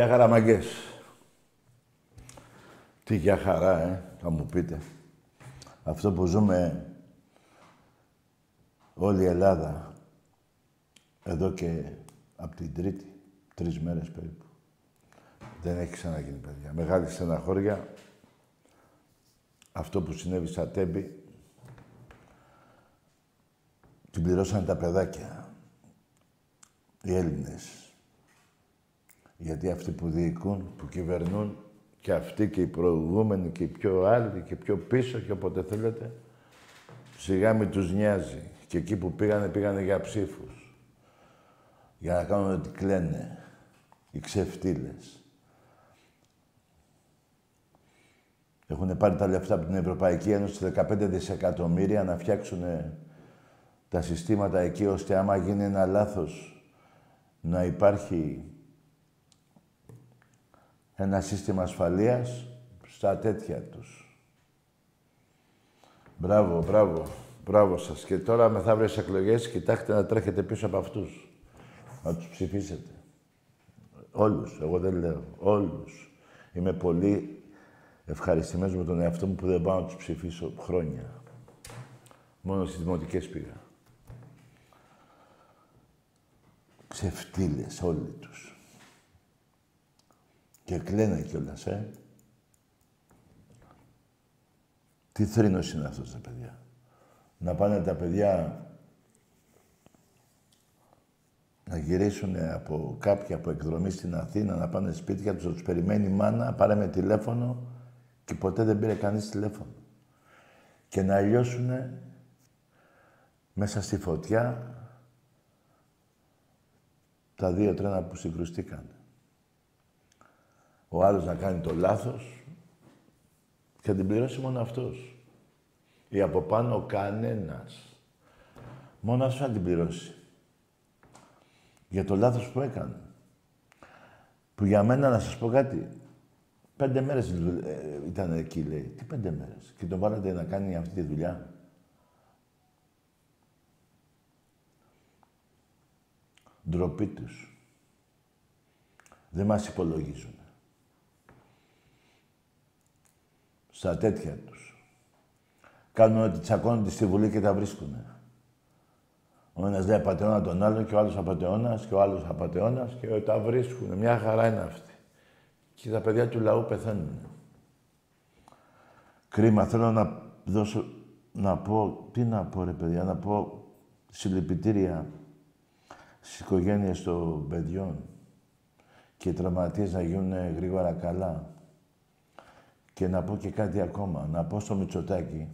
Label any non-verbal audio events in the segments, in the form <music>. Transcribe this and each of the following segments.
Γεια χαραμαγκές. Τι για χαρά, ε, θα μου πείτε. Αυτό που ζούμε όλη η Ελλάδα εδώ και από την Τρίτη, τρεις μέρες περίπου. Δεν έχει ξαναγίνει, παιδιά. Μεγάλη στεναχώρια. Αυτό που συνέβη στα Τέμπη, την πληρώσαν τα παιδάκια. Οι Έλληνες. Γιατί αυτοί που διοικούν, που κυβερνούν, και αυτοί και οι προηγούμενοι και οι πιο άλλοι και πιο πίσω και όποτε θέλετε, σιγά μην τους νοιάζει. Και εκεί που πήγανε, πήγανε για ψήφους. Για να κάνουν ό,τι κλαίνε. Οι ξεφτύλες. Έχουν πάρει τα λεφτά από την Ευρωπαϊκή Ένωση 15 δισεκατομμύρια να φτιάξουν τα συστήματα εκεί, ώστε άμα γίνει ένα λάθος να υπάρχει ένα σύστημα ασφαλείας στα τέτοια τους. Μπράβο, μπράβο, μπράβο σας. Και τώρα μεθαύριο στις εκλογές, κοιτάξτε να τρέχετε πίσω από αυτούς. Να τους ψηφίσετε. Όλους, εγώ δεν λέω. Όλους. Είμαι πολύ ευχαριστημένος με τον εαυτό μου που δεν πάω να τους ψηφίσω χρόνια. Μόνο στις δημοτικές πήγα. Ξεφτύλες όλοι τους. Και κλαίνε κιόλας, ε. Τι θρήνος είναι αυτός τα παιδιά. Να πάνε τα παιδιά να γυρίσουν από κάποια από εκδρομή στην Αθήνα, να πάνε σπίτια τους, να τους περιμένει η μάνα, πάρε με τηλέφωνο και ποτέ δεν πήρε κανείς τηλέφωνο. Και να λιώσουν μέσα στη φωτιά τα δύο τρένα που συγκρουστήκαν. Ο άλλος να κάνει το λάθος και να την πληρώσει μόνο αυτός. Ή από πάνω κανένας. Μόνο αυτός να την πληρώσει. Για το λάθος που έκανε. Που για μένα, να σας πω κάτι, πέντε μέρες ε, ήταν εκεί, λέει. Τι πέντε μέρες; Και τον βάλατε να κάνει αυτή τη δουλειά. Ντροπή τους. Δεν μας υπολογίζουν. Στα τέτοια τους. Κάνουν ότι τσακώνονται στη Βουλή και τα βρίσκουνε. Ο ένας λέει απατεώνα τον άλλο και ο άλλος απατεώνας και ο άλλος απατεώνας και τα βρίσκουνε. Μια χαρά είναι αυτή. Και τα παιδιά του λαού πεθαίνουν. Κρίμα. Θέλω να δώσω, να πω, τι να πω ρε παιδιά, να πω συλληπιτήρια στις οικογένειες των παιδιών και οι τραυματίες να γίνουν γρήγορα καλά. Και να πω και κάτι ακόμα. Να πω στο Μητσοτάκι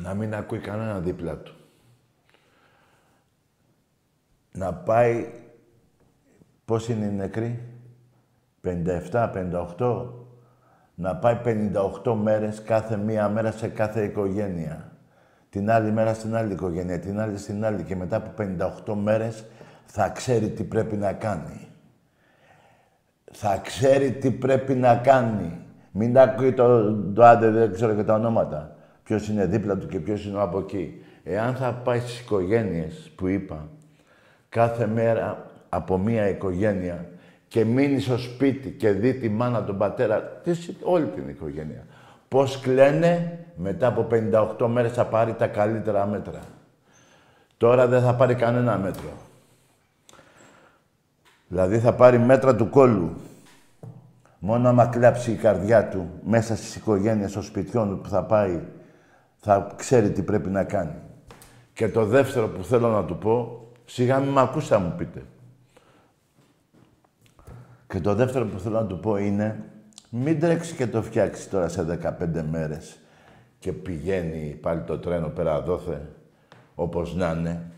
να μην ακούει κανένα δίπλα του. Να πάει... Πώς είναι οι νεκροί; 57, 58. Να πάει 58 μέρες κάθε μία μέρα σε κάθε οικογένεια. Την άλλη μέρα στην άλλη οικογένεια, την άλλη στην άλλη. Και μετά από 58 μέρες θα ξέρει τι πρέπει να κάνει. Θα ξέρει τι πρέπει να κάνει. Μην ακούει το, το άντε, δεν ξέρω και τα ονόματα. Ποιος είναι δίπλα του και ποιος είναι από εκεί. Εάν θα πάει στις οικογένειες που είπα, κάθε μέρα από μία οικογένεια και μείνει στο σπίτι και δει τη μάνα, τον πατέρα, όλη την οικογένεια. Πώς κλαίνε, μετά από 58 μέρες θα πάρει τα καλύτερα μέτρα. Τώρα δεν θα πάρει κανένα μέτρο. Δηλαδή θα πάρει μέτρα του κόλλου. Μόνο άμα κλάψει η καρδιά του μέσα στις οικογένειες των σπιτιών που θα πάει, θα ξέρει τι πρέπει να κάνει. Και το δεύτερο που θέλω να του πω, σιγά μην με ακούς θα μου πείτε. Και το δεύτερο που θέλω να του πω είναι, μην τρέξει και το φτιάξεις τώρα σε 15 μέρες και πηγαίνει πάλι το τρένο πέρα δόθε, όπως να είναι,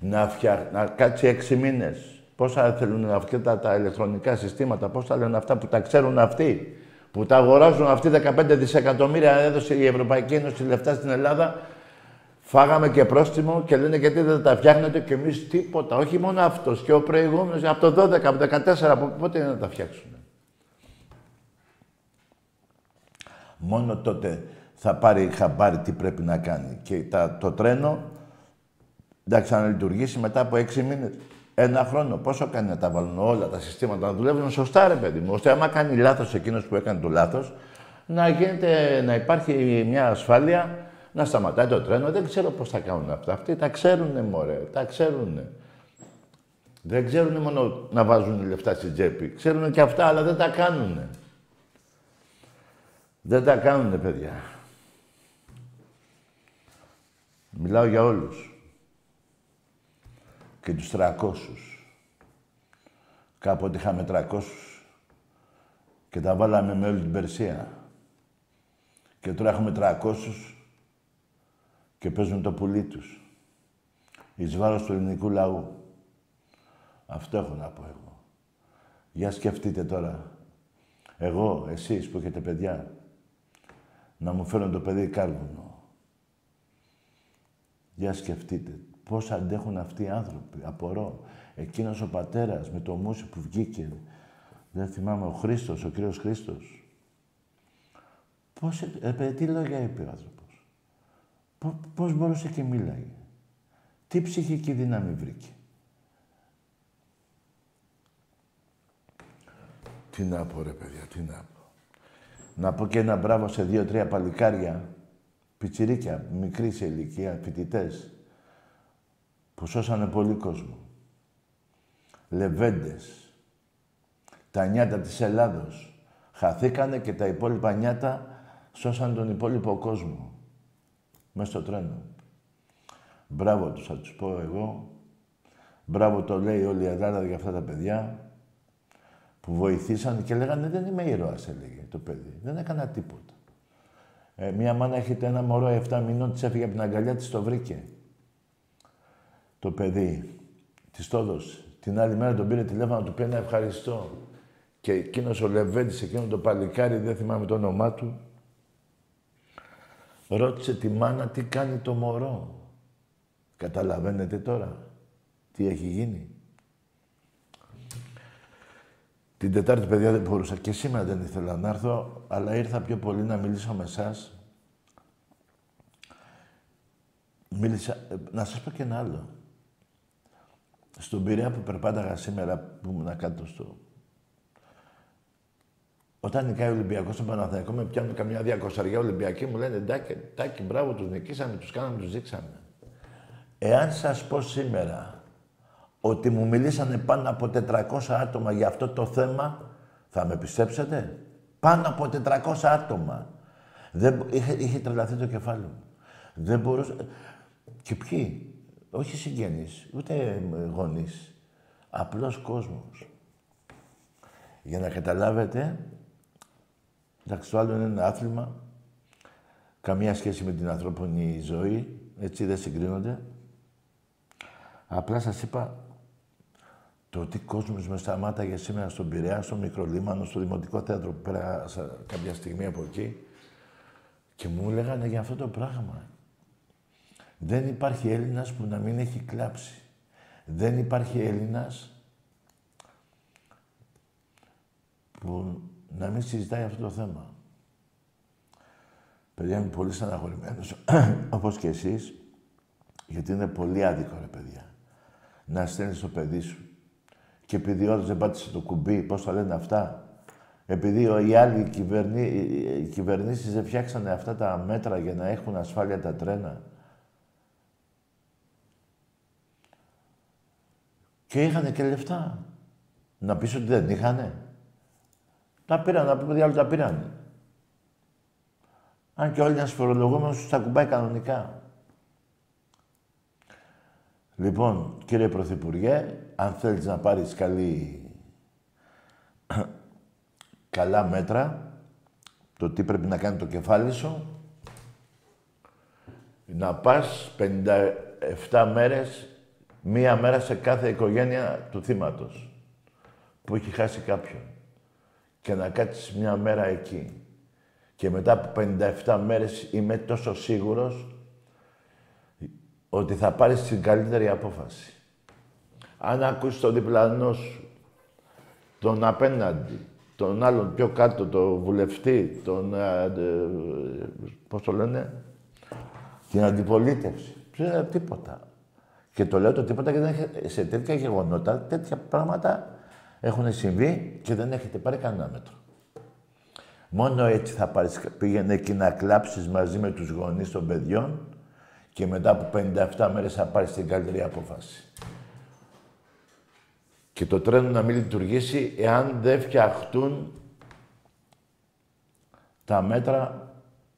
να, φτιά... να κάτσει έξι μήνες Πόσα θέλουν αυτά τα, τα ηλεκτρονικά συστήματα, πόσα λένε αυτά που τα ξέρουν αυτοί. Που τα αγοράζουν αυτοί 15 δισεκατομμύρια, έδωσε η Ευρωπαϊκή Ένωση λεφτά στην Ελλάδα. Φάγαμε και πρόστιμο και λένε γιατί δεν τα φτιάχνετε και εμείς τίποτα. Όχι μόνο αυτός και ο προηγούμενος από το 12, από το 14, από πότε να τα φτιάξουν. Μόνο τότε θα πάρει χαμπάρι τι πρέπει να κάνει. Και τα, το τρένο, εντάξει, να λειτουργήσει μετά από έξι μήνες. Ένα χρόνο. Πόσο κάνει να τα βάλουν όλα τα συστήματα να δουλεύουν σωστά, ρε παιδί μου. ώστε άμα κάνει λάθος εκείνος που έκανε το λάθος, να, γίνεται, να υπάρχει μια ασφάλεια να σταματάει το τρένο. Δεν ξέρω πώς θα κάνουν αυτά. Αυτοί τα ξέρουν, μωρέ. Τα ξέρουν. Δεν ξέρουν μόνο να βάζουν λεφτά στην τσέπη. Ξέρουν και αυτά, αλλά δεν τα κάνουν. Δεν τα κάνουν, παιδιά. Μιλάω για όλους. Και τους τρακόσους. Κάποτε είχαμε τρακόσους και τα βάλαμε με όλη την Περσία. Και τώρα έχουμε τρακόσους και παίζουν το πουλί τους. Εις βάρος του ελληνικού λαού. Αυτό έχω να πω εγώ. Για σκεφτείτε τώρα. Εγώ, εσείς που έχετε παιδιά, να μου φέρουν το παιδί κάρβουνο. Για σκεφτείτε. Πώς αντέχουν αυτοί οι άνθρωποι. Απορώ. Εκείνος ο πατέρας με το μουσι που βγήκε. Δεν θυμάμαι, ο Χρήστος, ο κύριος Χρήστος. Πώς, ε, τι λόγια είπε ο άνθρωπος. Πώς μπορούσε και μίλαγε. Τι ψυχική δύναμη βρήκε. Τι να πω ρε παιδιά, τι να πω. Να πω και ένα μπράβο σε δύο-τρία παλικάρια, πιτσιρίκια, μικρή σε ηλικία, φοιτητές, που σώσανε πολύ κόσμο. Λεβέντες, τα νιάτα της Ελλάδος. Χαθήκανε και τα υπόλοιπα νιάτα σώσαν τον υπόλοιπο κόσμο. Μέσα στο τρένο. Μπράβο τους, θα τους πω εγώ. Μπράβο το λέει όλη η Ελλάδα για αυτά τα παιδιά που βοηθήσαν και λέγανε δεν είμαι ήρωας, έλεγε το παιδί. Δεν έκανα τίποτα. Ε, μία μάνα έχετε ένα μωρό 7 μηνών, της έφυγε από την αγκαλιά της, το βρήκε. Το παιδί. Της το έδωσε. Την άλλη μέρα τον πήρε τηλέφωνο, του πει ένα ευχαριστώ. Και εκείνος ο Λεβέντης, εκείνο το παλικάρι, δεν θυμάμαι το όνομά του, ρώτησε τη μάνα τι κάνει το μωρό; Καταλαβαίνετε τώρα τι έχει γίνει; Την Τετάρτη, παιδιά, δεν μπορούσα. Και σήμερα δεν ήθελα να έρθω, αλλά ήρθα πιο πολύ να μιλήσω με εσάς. Μίλησα... Ε, να σας πω και ένα άλλο. Στον Πειραιά που περπάταγα σήμερα, που ήμουν κάτω στο... Όταν νικάει ο Ολυμπιακός στον Παναθηναϊκό, με πιάνουν καμιά διακοσαριά Ολυμπιακή, μου λένε «Τάκη, τάκη, μπράβο, τους νικήσαμε, τους κάναμε, τους δείξαμε». Εάν σας πω σήμερα ότι μου μιλήσανε πάνω από 400 άτομα για αυτό το θέμα, θα με πιστέψετε; Πάνω από 400 άτομα. Δεν, είχε, είχε τρελαθεί το κεφάλι μου. Δεν μπορούσα... Και ποιοι; Όχι συγγενείς, ούτε γονείς. Απλός κόσμος. Για να καταλάβετε, εντάξει, το άλλο είναι ένα άθλημα. Καμία σχέση με την ανθρώπινη ζωή. Έτσι δεν συγκρίνονται. Απλά σας είπα, το ότι κόσμος με σταμάταγε σήμερα στον Πειραιά, στο Μικρολίμανο, στο Δημοτικό Θέατρο που πέρασα κάποια στιγμή από εκεί και μου έλεγαν για αυτό το πράγμα. Δεν υπάρχει Έλληνας που να μην έχει κλάψει. Δεν υπάρχει Έλληνας που να μην συζητάει αυτό το θέμα. Παιδιά, είμαι πολύ στεναχωρημένος, <clears throat> όπως και εσείς, γιατί είναι πολύ άδικο, ρε παιδιά, να στέλνεις το παιδί σου και επειδή ο δεν πάτησε το κουμπί, πώς θα λένε αυτά, επειδή οι άλλοι κυβερνή, οι κυβερνήσεις δεν φτιάξανε αυτά τα μέτρα για να έχουν ασφάλεια τα τρένα. Και είχαν και λεφτά. Να πεις ότι δεν είχανε. Τα πήραν, να πούμε διάλογο τα πήραν. Αν και όλοι ένας φορολογούμενος τα κουμπάει κανονικά. Λοιπόν, κύριε Πρωθυπουργέ, αν θέλεις να πάρεις καλή... <clears throat> καλά μέτρα, το τι πρέπει να κάνει το κεφάλι σου, να πας 57 μέρες, μία μέρα σε κάθε οικογένεια του θύματος, που έχει χάσει κάποιον. Και να κάτσεις μια μέρα εκεί. Και μετά από 57 μέρες είμαι τόσο σίγουρος ότι θα πάρεις την καλύτερη απόφαση. Αν ακούσεις τον διπλανό σου, τον απέναντι, τον άλλον πιο κάτω, τον βουλευτή, τον... Ε, ε, πώς το λένε, την αντιπολίτευση. Δεν τίποτα. Και το λέω το τίποτα γιατί δεν έχετε- σε τέτοια γεγονότα, τέτοια πράγματα έχουν συμβεί και δεν έχετε πάρει κανένα μέτρο. Μόνο έτσι θα πάρεις, πήγαινε εκεί να κλάψεις μαζί με τους γονείς των παιδιών και μετά από 57 μέρες θα πάρεις την καλύτερη απόφαση. Και το τρένο να μην λειτουργήσει εάν δεν φτιαχτούν τα μέτρα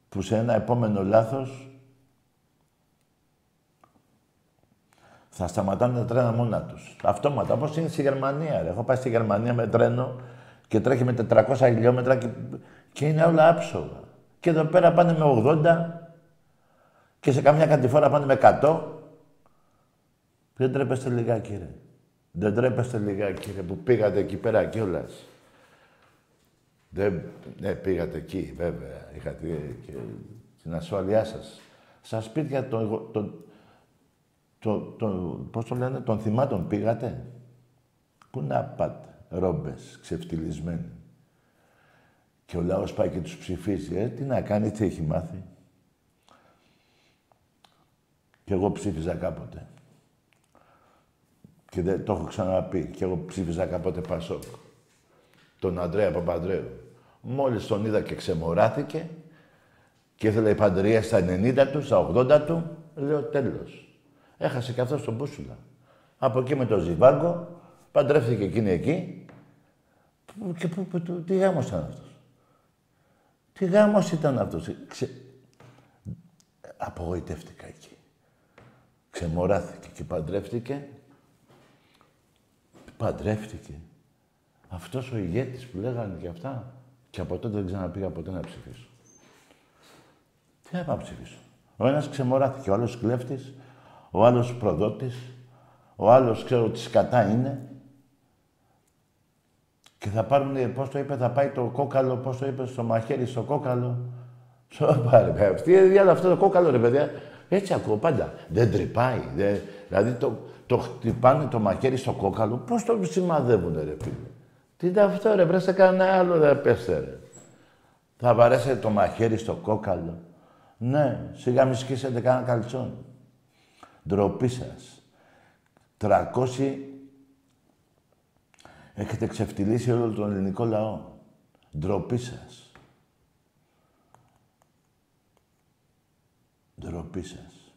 που σε ένα επόμενο λάθος θα σταματάνε τα τρένα μόνα τους. Αυτόματα, όπως είναι στη Γερμανία. Ρε. Έχω πάει στη Γερμανία με τρένο και τρέχει με 400 χιλιόμετρα και, και είναι όλα άψογα. Και εδώ πέρα πάνε με 80 και σε καμιά κατηφόρα πάνε με 100. Δεν τρέπεστε λιγάκι, ρε. Δεν τρέπεστε λιγάκι, ρε, που πήγατε εκεί πέρα κιόλας. Δεν... Ναι, πήγατε εκεί, βέβαια. Είχατε και την ασφάλειά σας. Στα σπίτια των, το, το, το, πώς το λένε, των θυμάτων πήγατε. Πού να πάτε, ρόμπες, ξεφτυλισμένοι. Και ο λαός πάει και τους ψηφίζει. Ε, τι να κάνει, τι έχει μάθει. Και εγώ ψήφιζα κάποτε. Και δεν, το έχω ξαναπεί. Και εγώ ψήφιζα κάποτε Πασόκ. Τον Ανδρέα Παπανδρέου. Μόλις τον είδα και ξεμοράθηκε και ήθελε η παντρεία στα 90 του, στα 80 του, λέω τέλος. Έχασε και αυτός τον μπούσουλα. Από εκεί με τον Ζιβάγκο, παντρεύτηκε εκείνη εκεί. Και που, που, του- τι γάμος ήταν αυτός; Τι γάμος ήταν αυτός; Ξε... Απογοητεύτηκα εκεί. Ξεμοράθηκε και παντρεύτηκε. Παντρεύτηκε. Αυτός ο ηγέτης που λέγανε και αυτά. Και από τότε δεν ξαναπήγα ποτέ να ψηφίσω. Τι να πάω να ψηφίσω; Ο ένας ξεμοράθηκε, ο άλλος κλέφτης, ο άλλος προδότης, ο άλλος ξέρω τι σκατά είναι. Και θα πάρουν, πώς το είπε, θα πάει το κόκαλο, πώς το είπε, στο μαχαίρι, στο κόκαλο. Σώπα, ρε παιδιά. Τι διάλογο αυτό το κόκαλο, ρε παιδιά. Έτσι ακούω πάντα. Δεν τρυπάει. Δεν... Δηλαδή το, το χτυπάνε το μαχαίρι στο κόκαλο. Πώς το σημαδεύουν, ρε φίλε. Τι είναι αυτό, ρε. Βρέστε κανένα άλλο, ρε. Πέστε, ρε. Θα βαρέσετε το μαχαίρι στο κόκαλο. Ναι, σιγά μη σκίσετε κανένα καλτσόν. Ντροπή σας. 300 έχετε ξεφτυλίσει όλο τον ελληνικό λαό. Ντροπή σας. Ντροπή σας.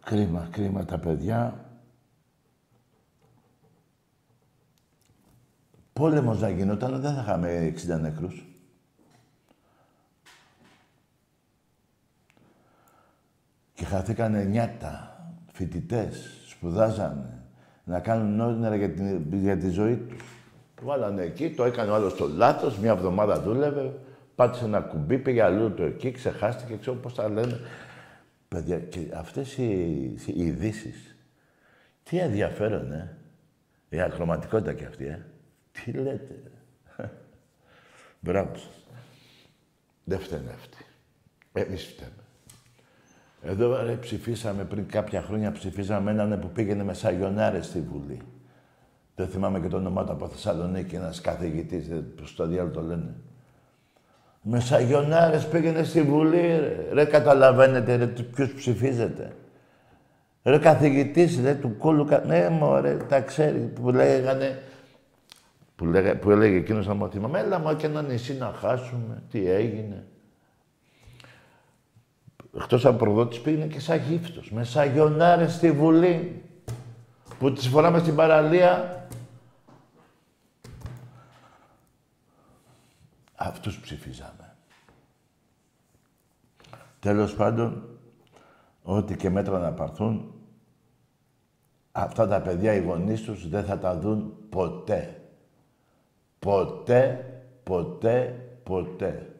Κρίμα, κρίμα τα παιδιά. Πόλεμος να γινόταν, δεν θα είχαμε 60 νεκρούς. Και χαθήκανε νιάτα, φοιτητές, σπουδάζανε, να κάνουν όνειρα για, την, για τη ζωή τους. Βάλανε εκεί, το έκανε ο άλλος το λάθος, μια εβδομάδα δούλευε, πάτησε ένα κουμπί, πήγε αλλού το εκεί, ξεχάστηκε, ξέρω πώς τα λένε. Παιδιά, και αυτές οι, οι ειδήσεις, τι ενδιαφέρον, ε. Η ακροματικότητα κι αυτή, ε. Τι λέτε. Μπράβο σας. Δεν φταίνε αυτοί. Εμείς φταίμε. Εδώ ρε, ψηφίσαμε πριν κάποια χρόνια, ψηφίσαμε έναν που πήγαινε με σαγιονάρες στη Βουλή. Δεν θυμάμαι και το όνομά του από Θεσσαλονίκη, ένας καθηγητής, δεν- πώς το διάλογο το λένε. Με σαγιονάρες πήγαινε στη Βουλή, ρε. Ρε, καταλαβαίνετε, ρε, ποιους ψηφίζετε. Ρε, καθηγητής, ρε, του κόλλου... κα- Ναι, μωρέ, τα ξέρει, που λέγανε... Που, λέγα, που έλεγε εκείνος να μου θυμάμαι, έλα μα και ένα νησί να χάσουμε, τι έγινε. Εκτός από προδότης πήγαινε και σαν γύφτος, με σαγιονάρες στη Βουλή, που τις φοράμε στην παραλία. Αυτούς ψηφίζαμε. Τέλος πάντων, ό,τι και μέτρα να πάρθουν, αυτά τα παιδιά, οι γονείς τους, δεν θα τα δουν ποτέ. Ποτέ, ποτέ, ποτέ.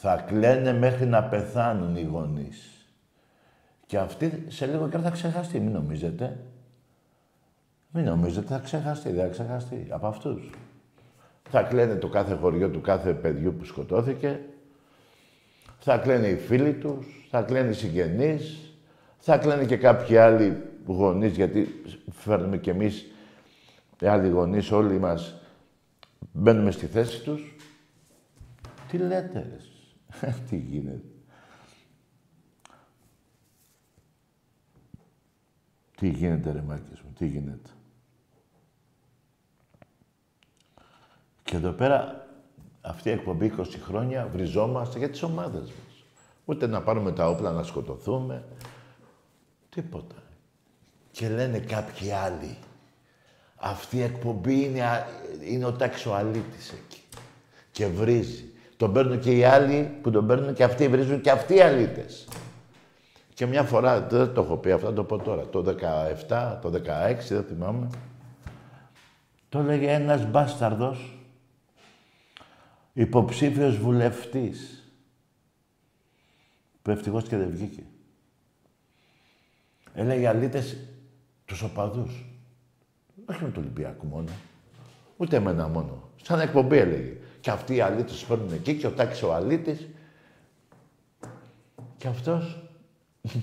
Θα κλαίνε μέχρι να πεθάνουν οι γονείς. Και αυτή σε λίγο καιρό θα ξεχαστεί, μην νομίζετε. Μην νομίζετε, θα ξεχαστεί, δεν θα ξεχαστεί από αυτούς. Θα κλαίνε το κάθε χωριό του κάθε παιδιού που σκοτώθηκε. Θα κλαίνε οι φίλοι τους, θα κλαίνε οι συγγενείς, θα κλαίνε και κάποιοι άλλοι γονείς, γιατί φέρνουμε κι εμείς οι άλλοι γονείς, όλοι μας μπαίνουμε στη θέση τους. Τι λέτε, ρε. εσείς. <laughs> Τι γίνεται. Τι γίνεται ρε Μάκης μου, τι γίνεται. Και εδώ πέρα, αυτή η εκπομπή 20 χρόνια βριζόμαστε για τις ομάδες μας. Ούτε να πάρουμε τα όπλα να σκοτωθούμε. Τίποτα. Και λένε κάποιοι άλλοι, αυτή η εκπομπή είναι, είναι ο ταξοαλίτης εκεί. Και βρίζει. Τον παίρνουν και οι άλλοι που τον παίρνουν και αυτοί βρίζουν και αυτοί οι αλήτες. Και μια φορά, δεν το έχω πει αυτό, το πω τώρα, το 17, το 16, δεν θυμάμαι, το έλεγε ένας μπάσταρδος, υποψήφιος βουλευτής, που ευτυχώς και δεν βγήκε. Έλεγε αλήτες τους οπαδούς. Όχι με το Ολυμπιακό μόνο. Ούτε εμένα μόνο. Σαν εκπομπή έλεγε. Και αυτοί οι αλήτες παίρνουν εκεί και ο Τάκης ο αλήτης. Και αυτός <laughs>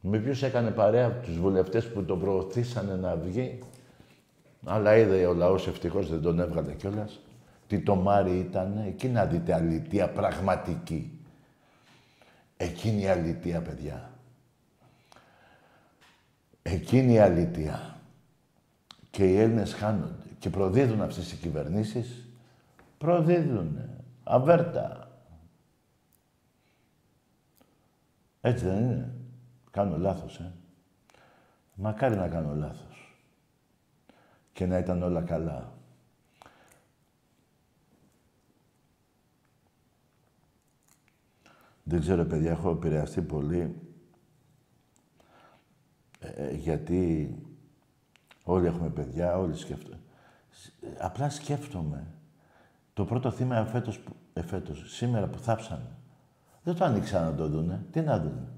με ποιους έκανε παρέα τους βουλευτές που τον προωθήσανε να βγει; Αλλά είδε ο λαός ευτυχώς δεν τον έβγαλε κιόλας. Τι το Μάρι ήταν. Εκεί να δείτε αλήθεια πραγματική. Εκείνη η αλήθεια, παιδιά. Εκείνη η αλήθεια. Και οι Έλληνες χάνονται. Και προδίδουν αυτές οι κυβερνήσεις. Προδίδουν. Αβέρτα. Έτσι δεν είναι. Κάνω λάθος, ε. Μακάρι να κάνω λάθος. Και να ήταν όλα καλά. Δεν ξέρω, παιδιά, έχω επηρεαστεί πολύ. Ε, ε γιατί όλοι έχουμε παιδιά, όλοι σκέφτονται. Απλά σκέφτομαι. Το πρώτο θύμα εφέτος, εφέτος σήμερα που θάψανε. Δεν το ανοίξαν να το δούνε. Τι να δούνε;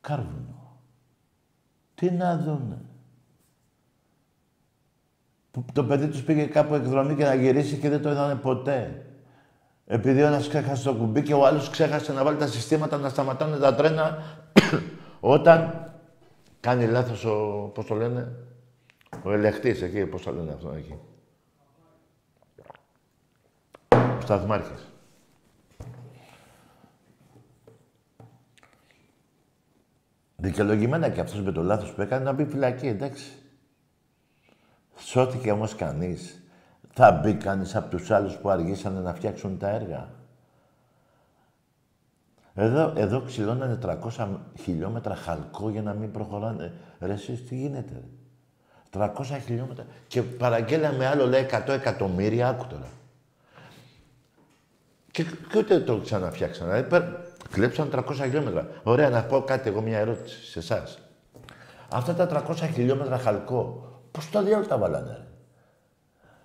Κάρβουνο. Τι να δούνε; Το παιδί τους πήγε κάπου εκδρομή και να γυρίσει και δεν το είδανε ποτέ. Επειδή ο ένας ξέχασε το κουμπί και ο άλλος ξέχασε να βάλει τα συστήματα να σταματάνε τα τρένα <coughs> όταν κάνει λάθος ο, πώς το λένε, ο ελεκτής εκεί, πώς το λένε αυτό εκεί. Σταθμάρχης. Δικαιολογημένα και αυτός με το λάθος που έκανε να μπει φυλακή, εντάξει. Σώθηκε όμως κανείς. Θα μπει κανείς από τους άλλους που αργήσανε να φτιάξουν τα έργα. Εδώ, εδώ ξυλώνανε 300 χιλιόμετρα χαλκό για να μην προχωράνε. Ρε εσείς τι γίνεται. 300 χιλιόμετρα. Και παραγγέλαμε άλλο λέει 100 εκατομμύρια. Άκου τώρα. Και, και ούτε το ξαναφτιάξανε. Κλέψαν 300 χιλιόμετρα. Ωραία, να πω κάτι εγώ μια ερώτηση σε εσάς. Αυτά τα 300 χιλιόμετρα χαλκό, πώς το διάλογο τα βάλανε, ρε;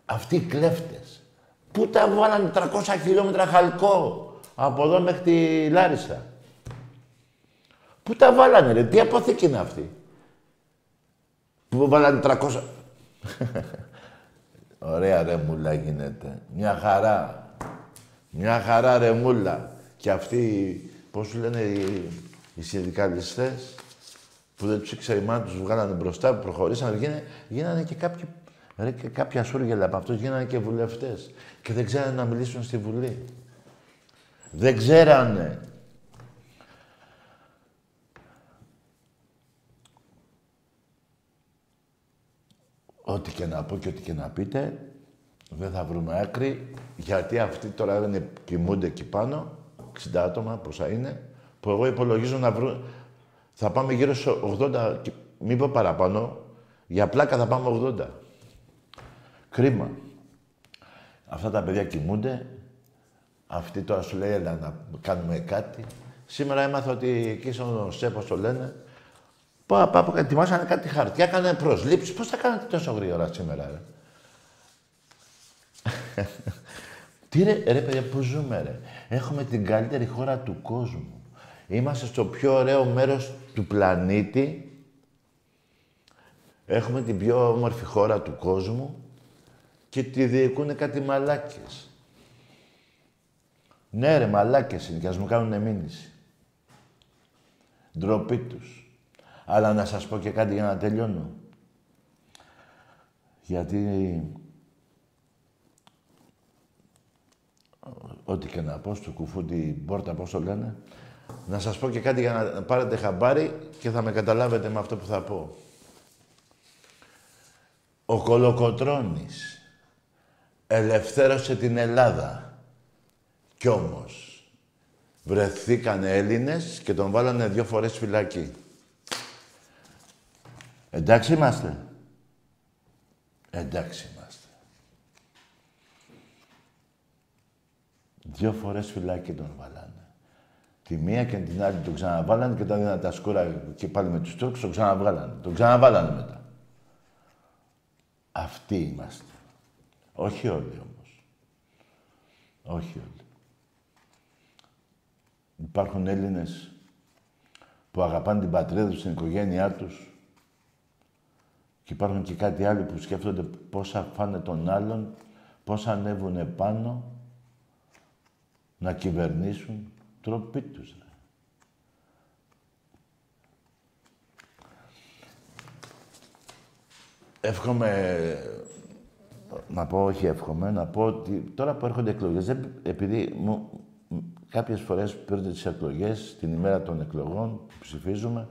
Αυτοί οι κλέφτες. Πού τα βάλανε 300 χιλιόμετρα χαλκό από εδώ μέχρι τη Λάρισα; Πού τα βάλανε, ρε; Τι αποθήκη είναι αυτή; Πού βάλανε 300... <laughs> Ωραία ρε μουλά γίνεται. Μια χαρά. Μια χαρά ρε μουλά. Και αυτοί πώς σου λένε οι, οι συνδικαλιστές, που δεν τους ήξερε η μάνα τους βγάλανε μπροστά, που προχωρήσανε, γίνανε, γίνανε και κάποιοι, ρε, και κάποια σούργελα από αυτούς, γίνανε και βουλευτές. Και δεν ξέρανε να μιλήσουν στη Βουλή. Δεν ξέρανε. Ό,τι και να πω και ό,τι και να πείτε, δεν θα βρούμε άκρη, γιατί αυτοί τώρα δεν κοιμούνται εκεί πάνω 60 άτομα, πόσα είναι, που εγώ υπολογίζω να βρουν... Θα πάμε γύρω στους 80, μην πω παραπάνω, για πλάκα θα πάμε 80. Κρίμα. Αυτά τα παιδιά κοιμούνται. Αυτή τώρα σου λέει, έλα να κάνουμε κάτι. Σήμερα έμαθα ότι εκεί στον ΣΕΠ, το λένε, Πάπα, ετοιμάσανε κάτι χαρτιά, έκανε προσλήψεις. Πώς θα κάνετε τόσο γρήγορα σήμερα, ρε; <laughs> Τι ρε, ρε παιδιά, πού ζούμε ρε; Έχουμε την καλύτερη χώρα του κόσμου. Είμαστε στο πιο ωραίο μέρος του πλανήτη. Έχουμε την πιο όμορφη χώρα του κόσμου και τη διοικούν κάτι μαλάκες. Ναι ρε, μαλάκες είναι και ας μου κάνουν μήνυση. Ντροπή τους. Αλλά να σας πω και κάτι για να τελειώνω. Γιατί ό,τι και να πω, στο κουφού την πόρτα, πώς το λένε, Να σας πω και κάτι για να πάρετε χαμπάρι και θα με καταλάβετε με αυτό που θα πω. Ο Κολοκοτρώνης ελευθέρωσε την Ελλάδα. Κι όμως βρεθήκανε Έλληνες και τον βάλανε δύο φορές φυλακή. Εντάξει είμαστε. Εντάξει είμαστε. Δύο φορές φυλάκι τον βάλανε. Τη μία και την άλλη τον ξαναβάλανε και όταν είδαν τα σκούρα και πάλι με τους Τούρκους τον ξαναβάλανε. Τον ξαναβάλανε μετά. Αυτοί είμαστε. Όχι όλοι όμως. Όχι όλοι. Υπάρχουν Έλληνες που αγαπάνε την πατρίδα τους, την οικογένειά τους, και υπάρχουν και κάτι άλλο που σκέφτονται πώς θα φάνε τον άλλον, πώς ανέβουν πάνω, να κυβερνήσουν. Τροπή τους, ρε. Εύχομαι, να πω όχι εύχομαι, να πω ότι τώρα που έρχονται εκλογές, επειδή μου, κάποιες φορές παίρνετε τις εκλογές, την ημέρα των εκλογών που ψηφίζουμε,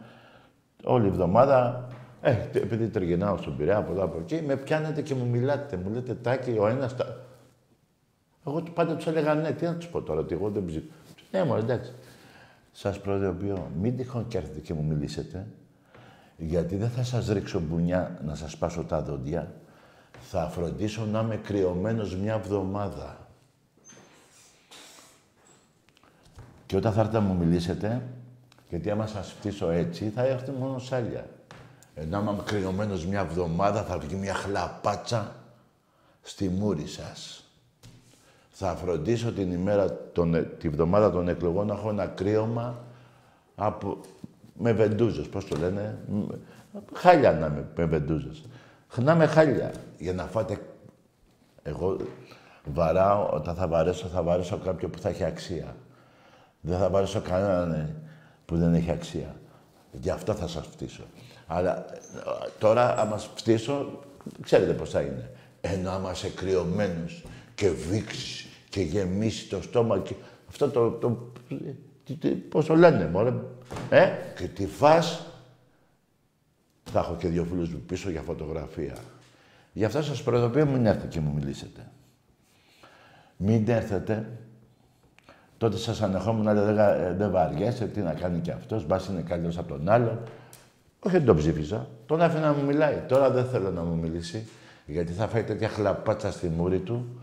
όλη η εβδομάδα ε, επειδή τριγενάω στον Πειραιά από εδώ από εκεί, με πιάνετε και μου μιλάτε. Μου λέτε τάκι, ο ένας. Τα... Εγώ πάντα τους έλεγα ναι, τι να τους πω τώρα, ότι εγώ δεν ψήφω. Ναι, μου εντάξει. Σας προειδοποιώ, μην τυχόν και έρθετε και μου μιλήσετε, γιατί δεν θα σας ρίξω μπουνιά να σας πάσω τα δόντια. Θα φροντίσω να είμαι κρυωμένος μια εβδομάδα. Και όταν θα έρθετε να μου μιλήσετε, γιατί άμα σας φτύσω έτσι, θα έρθει μόνο σάλια. Ενώ άμα είμαι κρυωμένος μια εβδομάδα θα βγει μια χλαπάτσα στη μούρη σας. Θα φροντίσω την ημέρα, τον, τη βδομάδα των εκλογών να έχω ένα κρύωμα από, με βεντούζες, πώς το λένε, χάλια να είμαι με βεντούζες. Να είμαι χάλια για να φάτε... Εγώ βαράω, όταν θα βαρέσω, θα βαρέσω κάποιο που θα έχει αξία. Δεν θα βαρέσω κανέναν ε, που δεν έχει αξία. Γι' αυτό θα σας φτύσω. Αλλά τώρα, άμα φτύσω, ξέρετε πώς θα είναι. Ενώ άμα είσαι κρυωμένος και βήξεις και γεμίσει το στόμα και αυτό το, το, πώς το λένε, μωρέ, ε, και τη φας, θα έχω και δύο φίλους μου πίσω για φωτογραφία. Γι' αυτό σας προειδοποιώ μην έρθετε και μου μιλήσετε. Μην έρθετε. Τότε σας ανεχόμουν να λέγα «Ε, δεν βαριέσαι, τι να κάνει κι αυτός, μπας είναι καλύτερος από τον άλλο. Όχι, δεν τον ψήφιζα. Τον άφηνα να μου μιλάει. Τώρα δεν θέλω να μου μιλήσει, γιατί θα φάει τέτοια χλαπάτσα στη μούρη του,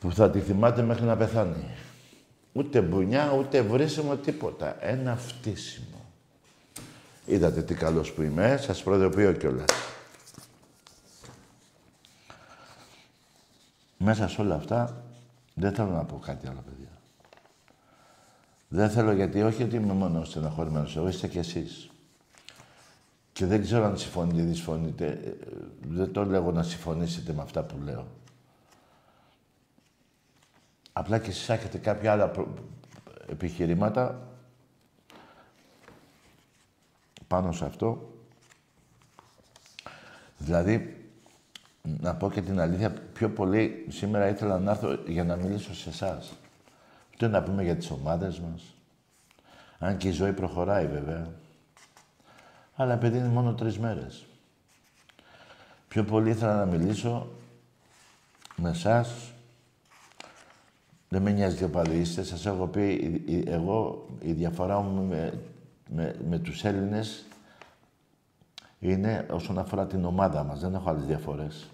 που θα τη θυμάται μέχρι να πεθάνει. Ούτε μπουνιά, ούτε βρίσιμο, τίποτα. Ένα φτύσιμο. Είδατε τι καλός που είμαι, σας προειδοποιώ κιόλας. Μέσα σε όλα αυτά, δεν θέλω να πω κάτι άλλο, παιδιά. Δεν θέλω γιατί όχι ότι είμαι μόνος στεναχωρημένος, εγώ είστε κι εσείς. Και δεν ξέρω αν συμφωνείτε ή δεν συμφωνείτε. Ε, δεν το λέω να συμφωνήσετε με αυτά που λέω. Απλά και εσείς έχετε κάποια άλλα επιχειρήματα πάνω σε αυτό. Δηλαδή, να πω και την αλήθεια, πιο πολύ σήμερα ήθελα να έρθω για να μιλήσω σε εσάς. Τι να πούμε για τις ομάδες μας. Αν και η ζωή προχωράει βέβαια. Αλλά επειδή είναι μόνο τρεις μέρες. Πιο πολύ ήθελα να μιλήσω με εσά. Δεν με νοιάζει και πάλι είστε. Σας έχω πει, εγώ η διαφορά μου με, με, με τους Έλληνες είναι όσον αφορά την ομάδα μας. Δεν έχω άλλες διαφορές.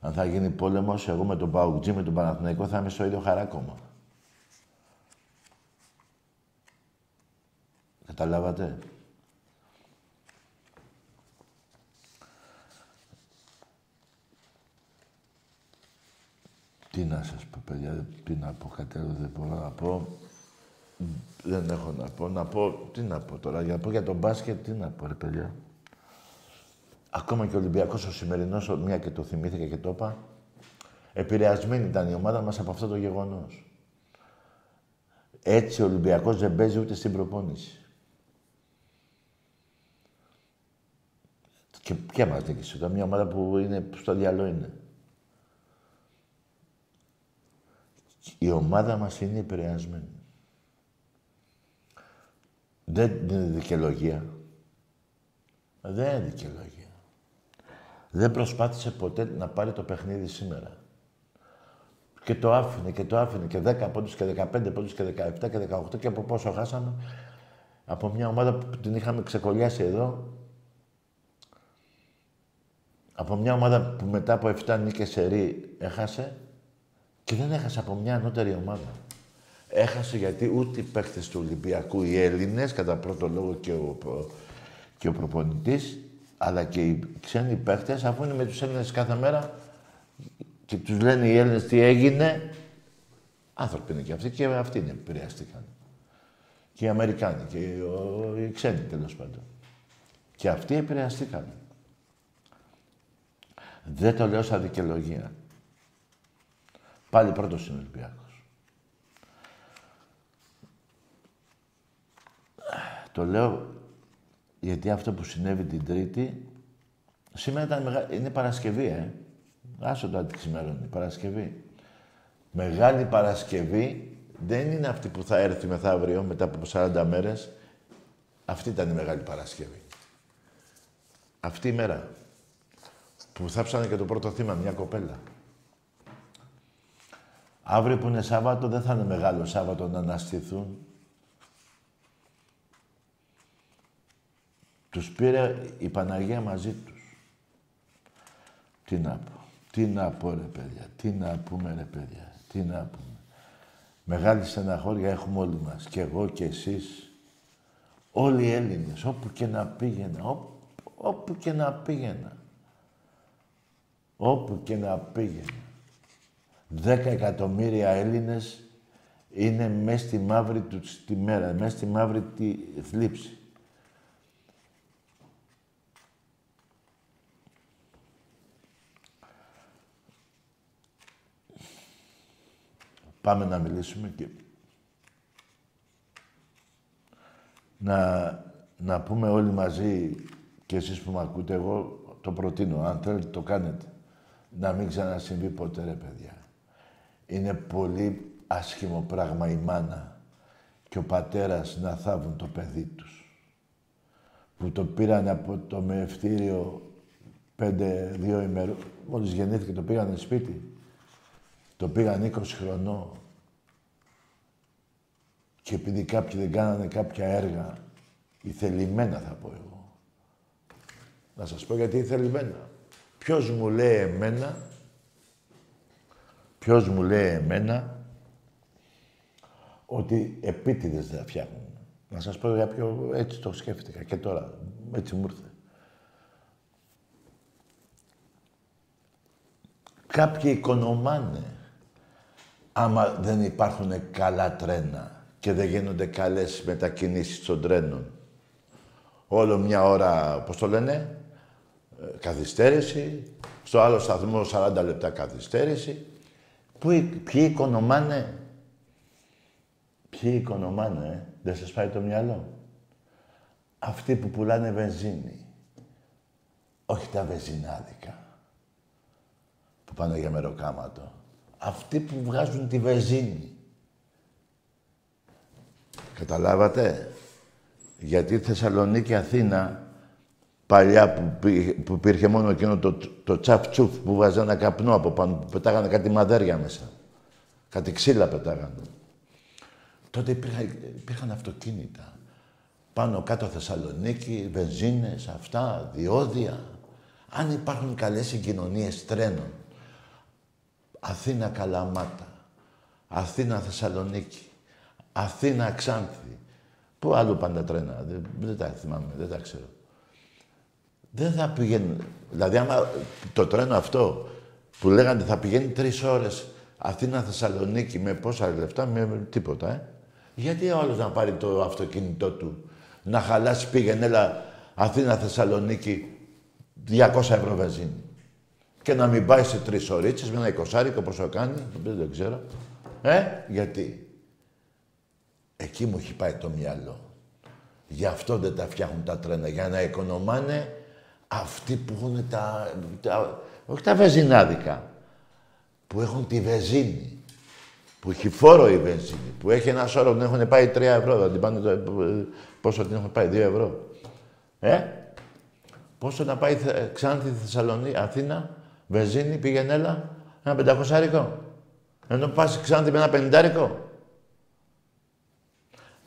Αν θα γίνει πόλεμος, εγώ με τον Παουτζή, με τον Παναθηναϊκό, θα είμαι στο ίδιο χαράκωμα. Καταλάβατε; Τι να σας πω, παιδιά, τι να πω, κάτι δεν μπορώ να πω. Δεν έχω να πω. Να πω, τι να πω τώρα, για να πω για τον μπάσκετ, τι να πω, ρε παιδιά. Ακόμα και ο Ολυμπιακός ο σημερινός, μια και το θυμήθηκα και το είπα, επηρεασμένη ήταν η ομάδα μας από αυτό το γεγονός. Έτσι ο Ολυμπιακός δεν παίζει ούτε στην προπόνηση. Και ποια μας νίκησε μια ομάδα που είναι στο διάλογο είναι. Η ομάδα μας είναι επηρεασμένη. Δεν είναι δικαιολογία. Δεν είναι δικαιολογία. Δεν προσπάθησε ποτέ να πάρει το παιχνίδι σήμερα. Και το άφηνε και το άφηνε και 10 πόντους και 15 πόντους και 17 και 18 και από πόσο χάσαμε. Από μια ομάδα που την είχαμε ξεκολλιάσει εδώ. Από μια ομάδα που μετά από 7 νίκες σε ρί έχασε και δεν έχασε από μια ανώτερη ομάδα. Έχασε γιατί ούτε οι παίκτες του Ολυμπιακού, οι Έλληνες, κατά πρώτο λόγο και ο, και ο προπονητής, αλλά και οι ξένοι παίχτες, αφού είναι με τους Έλληνες κάθε μέρα και τους λένε οι Έλληνες τι έγινε, άνθρωποι είναι και αυτοί και αυτοί είναι επηρεαστήκαν. Και οι Αμερικάνοι και οι, οι ξένοι τέλος πάντων. Και αυτοί επηρεαστήκαν. Δεν το λέω σαν δικαιολογία. Πάλι πρώτος είναι ο Ολυμπιακός. Το λέω γιατί αυτό που συνέβη την Τρίτη, σήμερα ήταν μεγα... είναι Παρασκευή, ε. Άσο το αντιξημερώνει, Παρασκευή. Μεγάλη Παρασκευή δεν είναι αυτή που θα έρθει μεθαύριο, μετά από 40 μέρες. Αυτή ήταν η Μεγάλη Παρασκευή. Αυτή η μέρα που θάψανε και το πρώτο θύμα, μια κοπέλα. Αύριο που είναι Σάββατο δεν θα είναι μεγάλο Σάββατο να αναστηθούν Τους πήρε η Παναγία μαζί τους. Τι να πω. Τι να πω ρε παιδιά. Τι να πούμε ρε παιδιά. Τι να πούμε. Μεγάλη στεναχώρια έχουμε όλοι μας. Και εγώ και εσείς. Όλοι οι Έλληνες. Όπου και να πήγαινα. Όπου, όπου και να πήγαινα. Όπου και να πήγαινα. Δέκα εκατομμύρια Έλληνες είναι μέσα στη μαύρη του τη μέρα, μέσα στη μαύρη τη θλίψη. Πάμε να μιλήσουμε και να, να πούμε όλοι μαζί και εσείς που με ακούτε, εγώ το προτείνω. Αν θέλετε το κάνετε. Να μην ξανασυμβεί ποτέ ρε παιδιά. Είναι πολύ άσχημο πράγμα η μάνα και ο πατέρας να θάβουν το παιδί τους. Που το πήραν από το μεευτήριο πέντε, δύο ημέρου. Μόλις γεννήθηκε το πήγανε σπίτι. Το πήγαν 20 χρονών. Και επειδή κάποιοι δεν κάνανε κάποια έργα, η θελημένα θα πω εγώ. Να σας πω γιατί η θελημένα. Ποιος μου λέει εμένα, ποιος μου λέει εμένα, ότι επίτηδες δεν φτιάχνουν. Να σας πω για ποιο έτσι το σκέφτηκα και τώρα, έτσι μου ήρθε. Κάποιοι οικονομάνε άμα δεν υπάρχουν καλά τρένα και δεν γίνονται καλές μετακινήσεις των τρένων. Όλο μια ώρα, πώς το λένε, ε, καθυστέρηση, στο άλλο σταθμό 40 λεπτά καθυστέρηση. Πού, ποιοι οικονομάνε, ποιοι οικονομάνε, ε; δεν σας πάει το μυαλό. Αυτοί που πουλάνε βενζίνη. Όχι τα βενζινάδικα που πάνε για μεροκάματο αυτοί που βγάζουν τη βεζίνη. Καταλάβατε; Γιατί Θεσσαλονίκη, Αθήνα, παλιά που, που υπήρχε μόνο εκείνο το, το τσαφ τσουφ που βάζανε ένα καπνό από πάνω, που πετάγανε κάτι μαδέρια μέσα. Κάτι ξύλα πετάγανε. Τότε υπήρχαν, υπήρχαν αυτοκίνητα. Πάνω κάτω Θεσσαλονίκη, βενζίνες, αυτά, διόδια. Αν υπάρχουν καλές συγκοινωνίες τρένων, Αθήνα Καλαμάτα, Αθήνα Θεσσαλονίκη, Αθήνα Ξάνθη. Πού άλλο πάντα τρένα, δεν, δεν τα θυμάμαι, δεν τα ξέρω. Δεν θα πηγαίνει, δηλαδή άμα το τρένο αυτό που λέγανε θα πηγαίνει τρεις ώρες Αθήνα Θεσσαλονίκη με πόσα λεφτά, με τίποτα, ε. Γιατί ο να πάρει το αυτοκίνητό του, να χαλάσει πήγαινε, έλα Αθήνα Θεσσαλονίκη 200 ευρώ βενζίνη και να μην πάει σε τρεις ωρίτσε με ένα εικοσάρικο πόσο κάνει, δεν ξέρω. Ε, γιατί; Εκεί μου έχει πάει το μυαλό. Γι' αυτό δεν τα φτιάχνουν τα τρένα, για να οικονομάνε αυτοί που έχουν τα, όχι τα βεζινάδικα, που έχουν τη βεζίνη. που έχει φόρο η βενζίνη, που έχει ένα σώρο που έχουν πάει 3 ευρώ, θα την πάνε το, πόσο την έχουν πάει, 2 ευρώ. Ε, πόσο να πάει Ξάνθη, Θεσσαλονίκη, Αθήνα, βενζίνη, πήγαινε έλα, ένα πεντακοσάρικο. Ενώ πας Ξάνθη με ένα πενηντάρικο.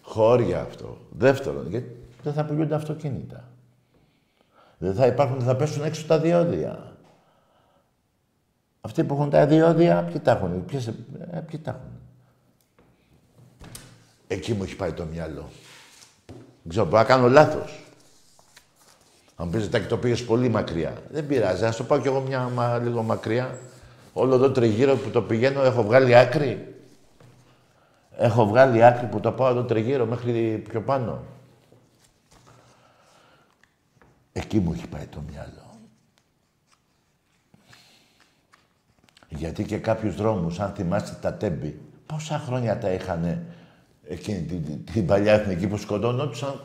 Χώρια αυτό. Δεύτερον, γιατί δεν θα πηγαίνουν αυτοκίνητα. Δεν θα υπάρχουν, θα πέσουν έξω τα διόδια. Αυτοί που έχουν τα διόδια, ποιοι τα έχουν, ποιες, ε, ποιοι τα έχουν. Εκεί μου έχει πάει το μυαλό. Δεν ξέρω, μπορώ να κάνω λάθος. Αν πεις και το πήγες πολύ μακριά. Δεν πειράζει, ας το πάω κι εγώ μια μα, λίγο μακριά. Όλο εδώ τριγύρω που το πηγαίνω έχω βγάλει άκρη. Έχω βγάλει άκρη που το πάω εδώ τριγύρω μέχρι πιο πάνω. Εκεί μου έχει πάει το μυαλό. Γιατί και κάποιους δρόμους, αν θυμάστε τα τέμπη, πόσα χρόνια τα είχαν εκείνη την, την, παλιά εθνική που σκοτώνονταν;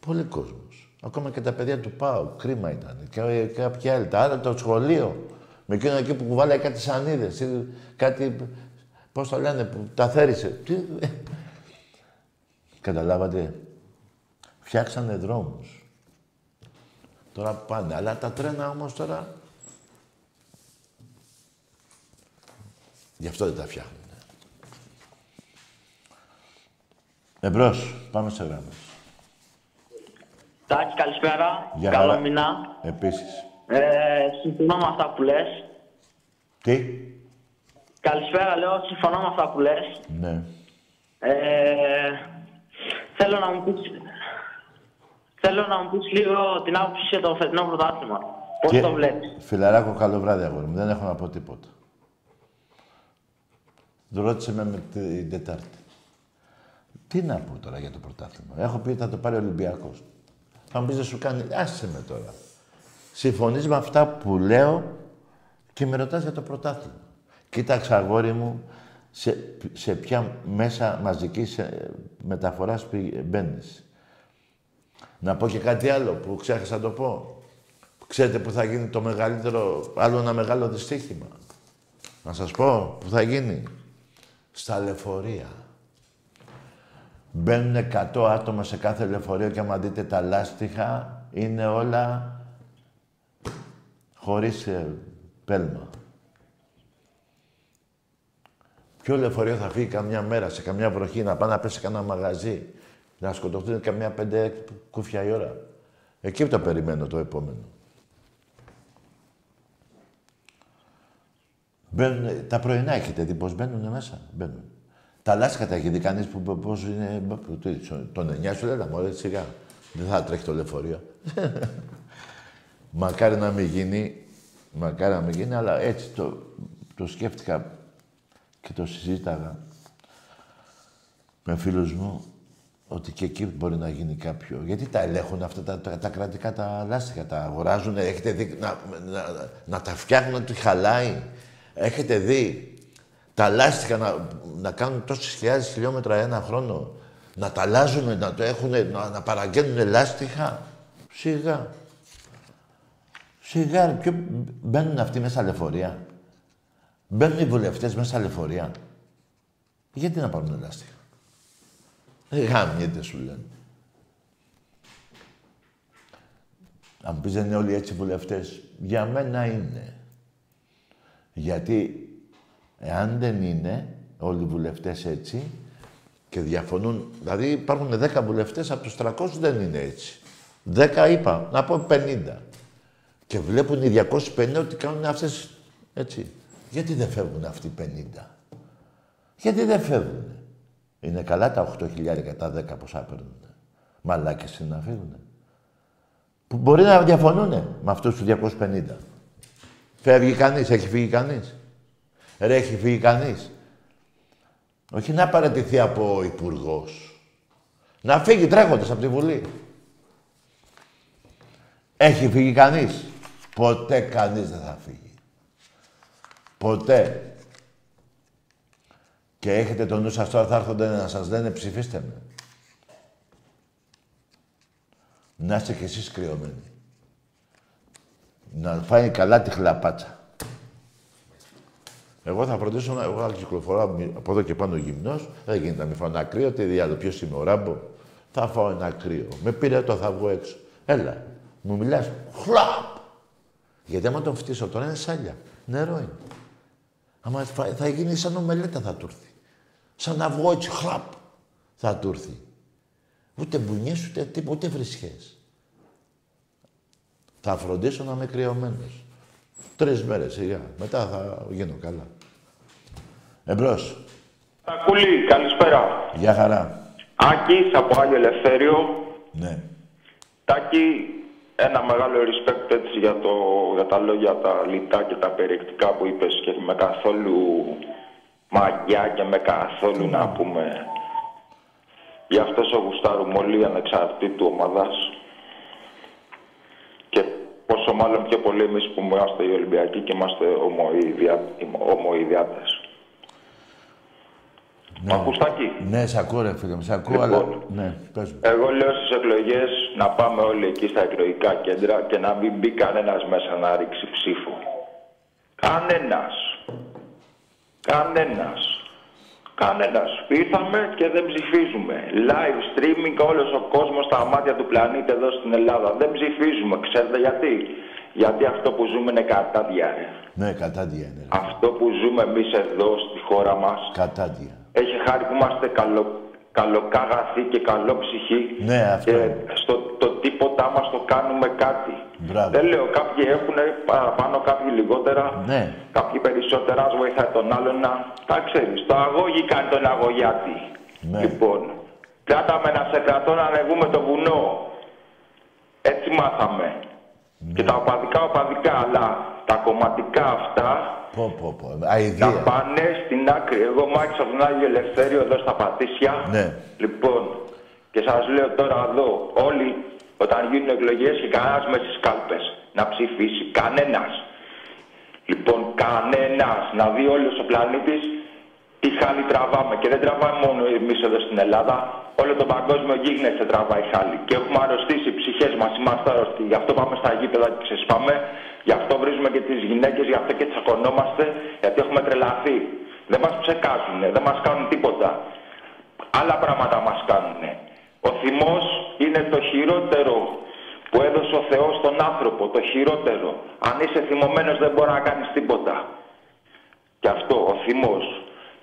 Πολύ κόσμος. Ακόμα και τα παιδιά του Πάου, κρίμα ήταν. Και κάποια άλλη. Τα άλλα το σχολείο. Με εκείνο εκεί που κουβάλάει κάτι σανίδες ή κάτι, πώς το λένε, που τα θέρισε. Καταλάβατε. Φτιάξανε δρόμους. Τώρα πάνε. Αλλά τα τρένα όμως τώρα... Γι' αυτό δεν τα φτιάχνουν. Εμπρός. Πάμε σε γράμμες. Τάκη, καλησπέρα. Για Καλό χαρά. μήνα. Επίσης. Ε, συμφωνώ με αυτά που λες. Τι; Καλησπέρα, λέω. Συμφωνώ με αυτά που λες. Ναι. Ε, θέλω να μου πεις... Θέλω να μου πεις λίγο την άποψη για το φετινό πρωτάθλημα. Πώς Και- το βλέπεις; Φιλαράκο, καλό βράδυ, αγόρι μου. Δεν έχω να πω τίποτα. Το ρώτησε με, με την Τετάρτη. Τι να πω τώρα για το πρωτάθλημα. Έχω πει ότι θα το πάρει ο Ολυμπιακός. Θα μου πεις δεν σου κάνει... Άσε με τώρα. Συμφωνείς με αυτά που λέω και με ρωτάς για το πρωτάθλημα. Κοίταξε, αγόρι μου, σε, σε ποια μέσα μαζικής ε, μεταφοράς πη- μπαίνεις. Να πω και κάτι άλλο που ξέχασα να το πω. Ξέρετε που θα γίνει το μεγαλύτερο, άλλο ένα μεγάλο δυστύχημα. Να σας πω που θα γίνει. Στα λεωφορεία. Μπαίνουν 100 άτομα σε κάθε λεωφορείο και άμα δείτε τα λάστιχα, είναι όλα χωρίς ε, πέλμα. Ποιο λεωφορείο θα φύγει καμιά μέρα, σε καμιά βροχή, να πάει να πέσει σε κανένα μαγαζί, να σκοτωθούν καμιά πέντε κούφια η ώρα. Εκεί το περιμένω το επόμενο. Μπαίνουν, τα πρωινά έχετε δει πώς μπαίνουν μέσα; Μπαίνουν. Τα λάσκα τα έχει δει κανείς που που- πώς είναι... που- τι, Τον 9 σου λέγαμε, ωραία, σιγά. Δεν θα τρέχει το λεωφορείο. μακάρι να μην γίνει, μακάρι να μην γίνει, αλλά έτσι το, το σκέφτηκα και το συζήταγα με φίλους μου ότι και εκεί μπορεί να γίνει κάποιο. Γιατί τα ελέγχουν αυτά τα, τα, τα κρατικά τα λάστιχα, τα αγοράζουν, έχετε δει να, να, να τα φτιάχνουν ότι χαλάει. Έχετε δει τα λάστιχα να, να κάνουν τόσες χιλιάδες χιλιόμετρα ένα χρόνο, να τα αλλάζουν, να το έχουν, να, να παραγγέλνουν λάστιχα. Σιγά. Σιγά, ποιο, μπαίνουν αυτοί μέσα λεωφορεία. Μπαίνουν οι βουλευτές μέσα λεωφορεία. Γιατί να πάρουν λάστιχα; Ε, Γάμιεται σου λένε. Αν μου πεις δεν είναι όλοι έτσι βουλευτές, για μένα είναι. Γιατί εάν δεν είναι όλοι οι βουλευτές έτσι και διαφωνούν, δηλαδή υπάρχουν 10 βουλευτές από τους 300 δεν είναι έτσι. 10 είπα, να πω 50. Και βλέπουν οι 250 ότι κάνουν αυτές έτσι. Γιατί δεν φεύγουν αυτοί οι 50. Γιατί δεν φεύγουν. Είναι καλά τα 8 χιλιάρικα, τα 10 πόσα παίρνουν. Μαλάκες είναι να φύγουν. Που μπορεί να διαφωνούν με αυτούς τους 250. Φεύγει κανείς, έχει φύγει κανείς. Ρε, έχει φύγει κανείς. Όχι να παρατηθεί από ο υπουργός. Να φύγει τρέχοντας από τη Βουλή. Έχει φύγει κανείς. Ποτέ κανείς δεν θα φύγει. Ποτέ. Και έχετε το νου σας τώρα, θα έρχονται να σας λένε ψηφίστε με. Να είστε κι εσείς κρυωμένοι. Να φάει καλά τη χλαπάτσα. Εγώ θα φροντίσω να εγώ θα κυκλοφορώ από εδώ και πάνω γυμνός. Δεν γίνεται να μην φάω ένα κρύο. Τι διάλογο, ποιος είμαι ο Ράμπο. Θα φάω ένα κρύο. Με πήρε το θα βγω έξω. Έλα. Μου μιλάς. Χλαπ. Γιατί άμα τον φτύσω τώρα είναι σάλια. Νερό είναι. Άμα θα γίνει σαν ομελέτα θα του έρθει. Σαν να βγω έτσι χλαπ θα του έρθει. Ούτε μπουνιές, ούτε τίποτα, ούτε φρυσιές. Θα φροντίσω να είμαι κρυωμένος. Τρεις μέρες, σιγά. Μετά θα γίνω καλά. Εμπρός. Τακούλη, καλησπέρα. Γεια χαρά. Άκης από Άγιο Ελευθέριο. Ναι. Τάκη, ένα μεγάλο respect έτσι για, το, για τα λόγια, τα λιτά και τα περιεκτικά που είπες και με καθόλου μαγιά και με καθόλου να πούμε. Γι' αυτό σε γουστάρουμε όλοι ανεξαρτήτου ομάδας. Και πόσο μάλλον πιο πολύ εμείς που είμαστε οι Ολυμπιακοί και είμαστε ομοειδιάτες. Ναι. Ακούς Τάκη; Ναι, σε ακούω ρε φίλε μου. Σε ακούω, Λοιπόν. αλλά... Ναι, πες μου. Εγώ λέω στις εκλογές να πάμε όλοι εκεί στα εκλογικά κέντρα και να μην μπει κανένας μέσα να ρίξει ψήφο. Κανένας. Κανένας. Κανένας. Ήρθαμε και δεν ψηφίζουμε. Live streaming όλος ο κόσμος στα μάτια του πλανήτη εδώ στην Ελλάδα. Δεν ψηφίζουμε. Ξέρετε γιατί; Γιατί αυτό που ζούμε είναι κατάδια. ρε. Ναι, κατάντια είναι. ρε. Αυτό που ζούμε εμείς εδώ στη χώρα μας Κατάντια. έχει χάρη που είμαστε καλο, καλοκάγαθοι και καλόψυχοι Ναι, αυτό. και στο το τίποτα μας το κάνουμε κάτι. Μπράβο. Δεν λέω, κάποιοι έχουν παραπάνω, κάποιοι λιγότερα, Ναι. κάποιοι περισσότερα, ας βοηθάει τον άλλον να... Τα ξέρεις, το αγώγι κάνει τον αγωγιάτη. Ναι. Λοιπόν, κράταμε να σε κρατώ να ανεβούμε το βουνό. Έτσι μάθαμε. Ναι. Και τα οπαδικά οπαδικά, αλλά τα κομματικά αυτά Πω, πω, πω. τα Αηδία. πάνε στην άκρη. Εγώ μάχησα από τον Άγιο Ελευθέριο εδώ στα Πατήσια. Ναι. Λοιπόν, και σας λέω τώρα εδώ, όλοι όταν γίνουν εκλογές και κανένας με στις κάλπες να ψηφίσει. Κανένας. Λοιπόν, κανένας. Να δει όλος ο πλανήτης τι χάλι τραβάμε. Και δεν τραβάμε μόνο εμείς εδώ στην Ελλάδα. Όλο το παγκόσμιο γίγνεσθε τραβάει χάλι. Και έχουμε αρρωστήσει οι ψυχές μας. Είμαστε αρρωστοί. Γι' αυτό πάμε στα γήπεδα και ξεσπάμε. Γι' αυτό βρίζουμε και τις γυναίκες. Γι' αυτό και τσακωνόμαστε. Γιατί έχουμε τρελαθεί. Δεν μας ψεκάζουν. Δεν μας κάνουν τίποτα. Άλλα πράγματα μας κάνουν. Ο θυμός είναι το χειρότερο που έδωσε ο Θεός στον άνθρωπο. Το χειρότερο. Αν είσαι θυμωμένος δεν μπορεί να κάνεις τίποτα. Και αυτό, ο θυμός.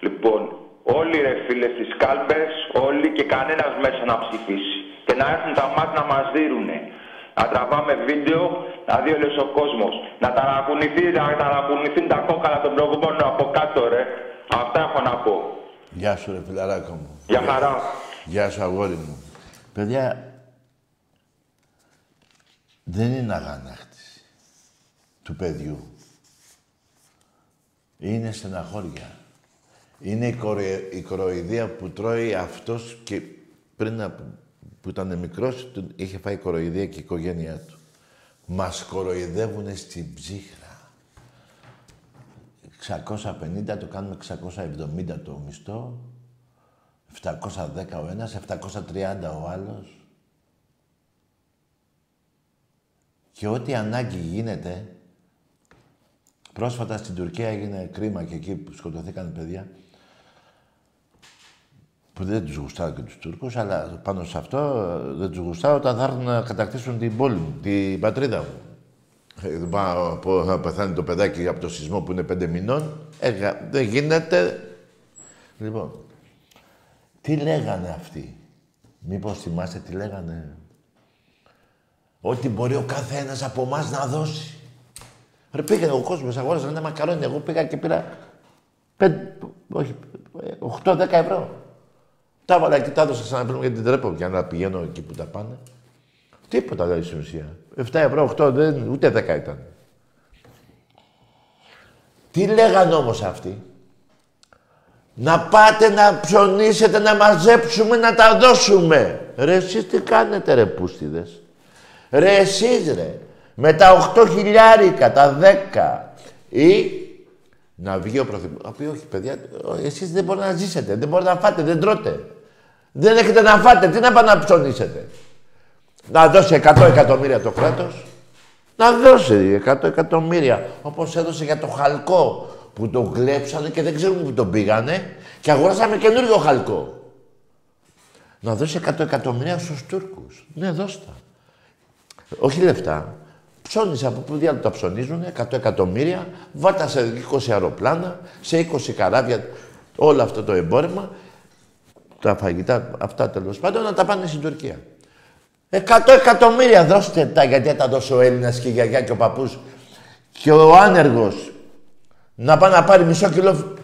Λοιπόν, όλοι ρε φίλε στις κάλπες, όλοι και κανένας μέσα να ψηφίσει. Και να έρθουν τα μάτια να μας δίνουνε. Να τραβάμε βίντεο, να δει όλος ο κόσμος. Να ταρακουνηθεί, να ταρακουνηθούν τα κόκαλα των προηγούμενων από κάτω ρε. Αυτά έχω να πω. Γεια σου, ρε φιλαράκο μου. Για χαρά. Γεια σου, αγόρι μου. Παιδιά, δεν είναι αγανάκτηση του παιδιού. Είναι στεναχώρια. Είναι η, κορε- η κοροϊδία που τρώει αυτός και πριν από, που ήταν μικρός, του είχε φάει κοροϊδία και η οικογένειά του. Μας κοροϊδεύουνε στην ψύχρα. 650 το κάνουμε 670 το μισθό. 710 ο ένας, 730 ο άλλος. Και ό,τι ανάγκη γίνεται, πρόσφατα στην Τουρκία έγινε κρίμα και εκεί που σκοτωθήκαν παιδιά, που δεν τους γουστάω και τους Τούρκους, αλλά πάνω σε αυτό ε, δεν τους γουστάω όταν θα έρθουν να κατακτήσουν την πόλη μου, την πατρίδα μου. Ε, δεν πάω να πω, θα πεθάνει το παιδάκι από το σεισμό που είναι πέντε μηνών. Ε, γα- δεν γίνεται. Λοιπόν, τι λέγανε αυτοί; Μήπως θυμάστε τι λέγανε; Ότι μπορεί ο κάθε ένας από εμάς να δώσει. Ρε πήγαινε ο κόσμος, αγόρασε ένα μακαρόνι. Εγώ πήγα και πήρα πέντε, όχι, 8-10 ευρώ. Τα έβαλα και τα έδωσα σαν να πούμε γιατί την τρέπω για να πηγαίνω εκεί που τα πάνε. Τίποτα δεν στην ουσία. 7 ευρώ, 8, δεν, ούτε 10 ήταν. Τι λέγανε όμως αυτοί; Να πάτε να ψωνίσετε, να μαζέψουμε, να τα δώσουμε. Ρε εσείς τι κάνετε ρε πούστιδες; Ρε εσείς ρε. Με τα 8 χιλιάρικα, τα 10. Ή να βγει ο πρωθυπουργός. Να πει όχι παιδιά, εσείς δεν μπορείτε να ζήσετε, δεν μπορείτε να φάτε, δεν τρώτε. Δεν έχετε να φάτε, τι να πάτε να ψωνίσετε. Να δώσει 100 εκατομμύρια το κράτος. Να δώσει 100 εκατομμύρια. Όπως έδωσε για το χαλκό που το κλέψανε και δεν ξέρουμε που τον πήγανε και αγοράσαμε καινούριο χαλκό. Να δώσει 100 εκατομμύρια στους Τούρκους. Ναι, δώστα. Όχι λεφτά. Ψώνισε από πού διάλογο τα ψωνίζουν, 100 εκατομμύρια, βάτα σε 20 αεροπλάνα, σε 20 καράβια, όλο αυτό το εμπόρευμα, τα φαγητά, αυτά τέλος πάντων, να τα πάνε στην Τουρκία. 100 εκατομμύρια δώστε τα, γιατί τα δώσει ο Έλληνας και η γιαγιά και ο παππούς και ο άνεργος να πάει να πάρει μισό κιλό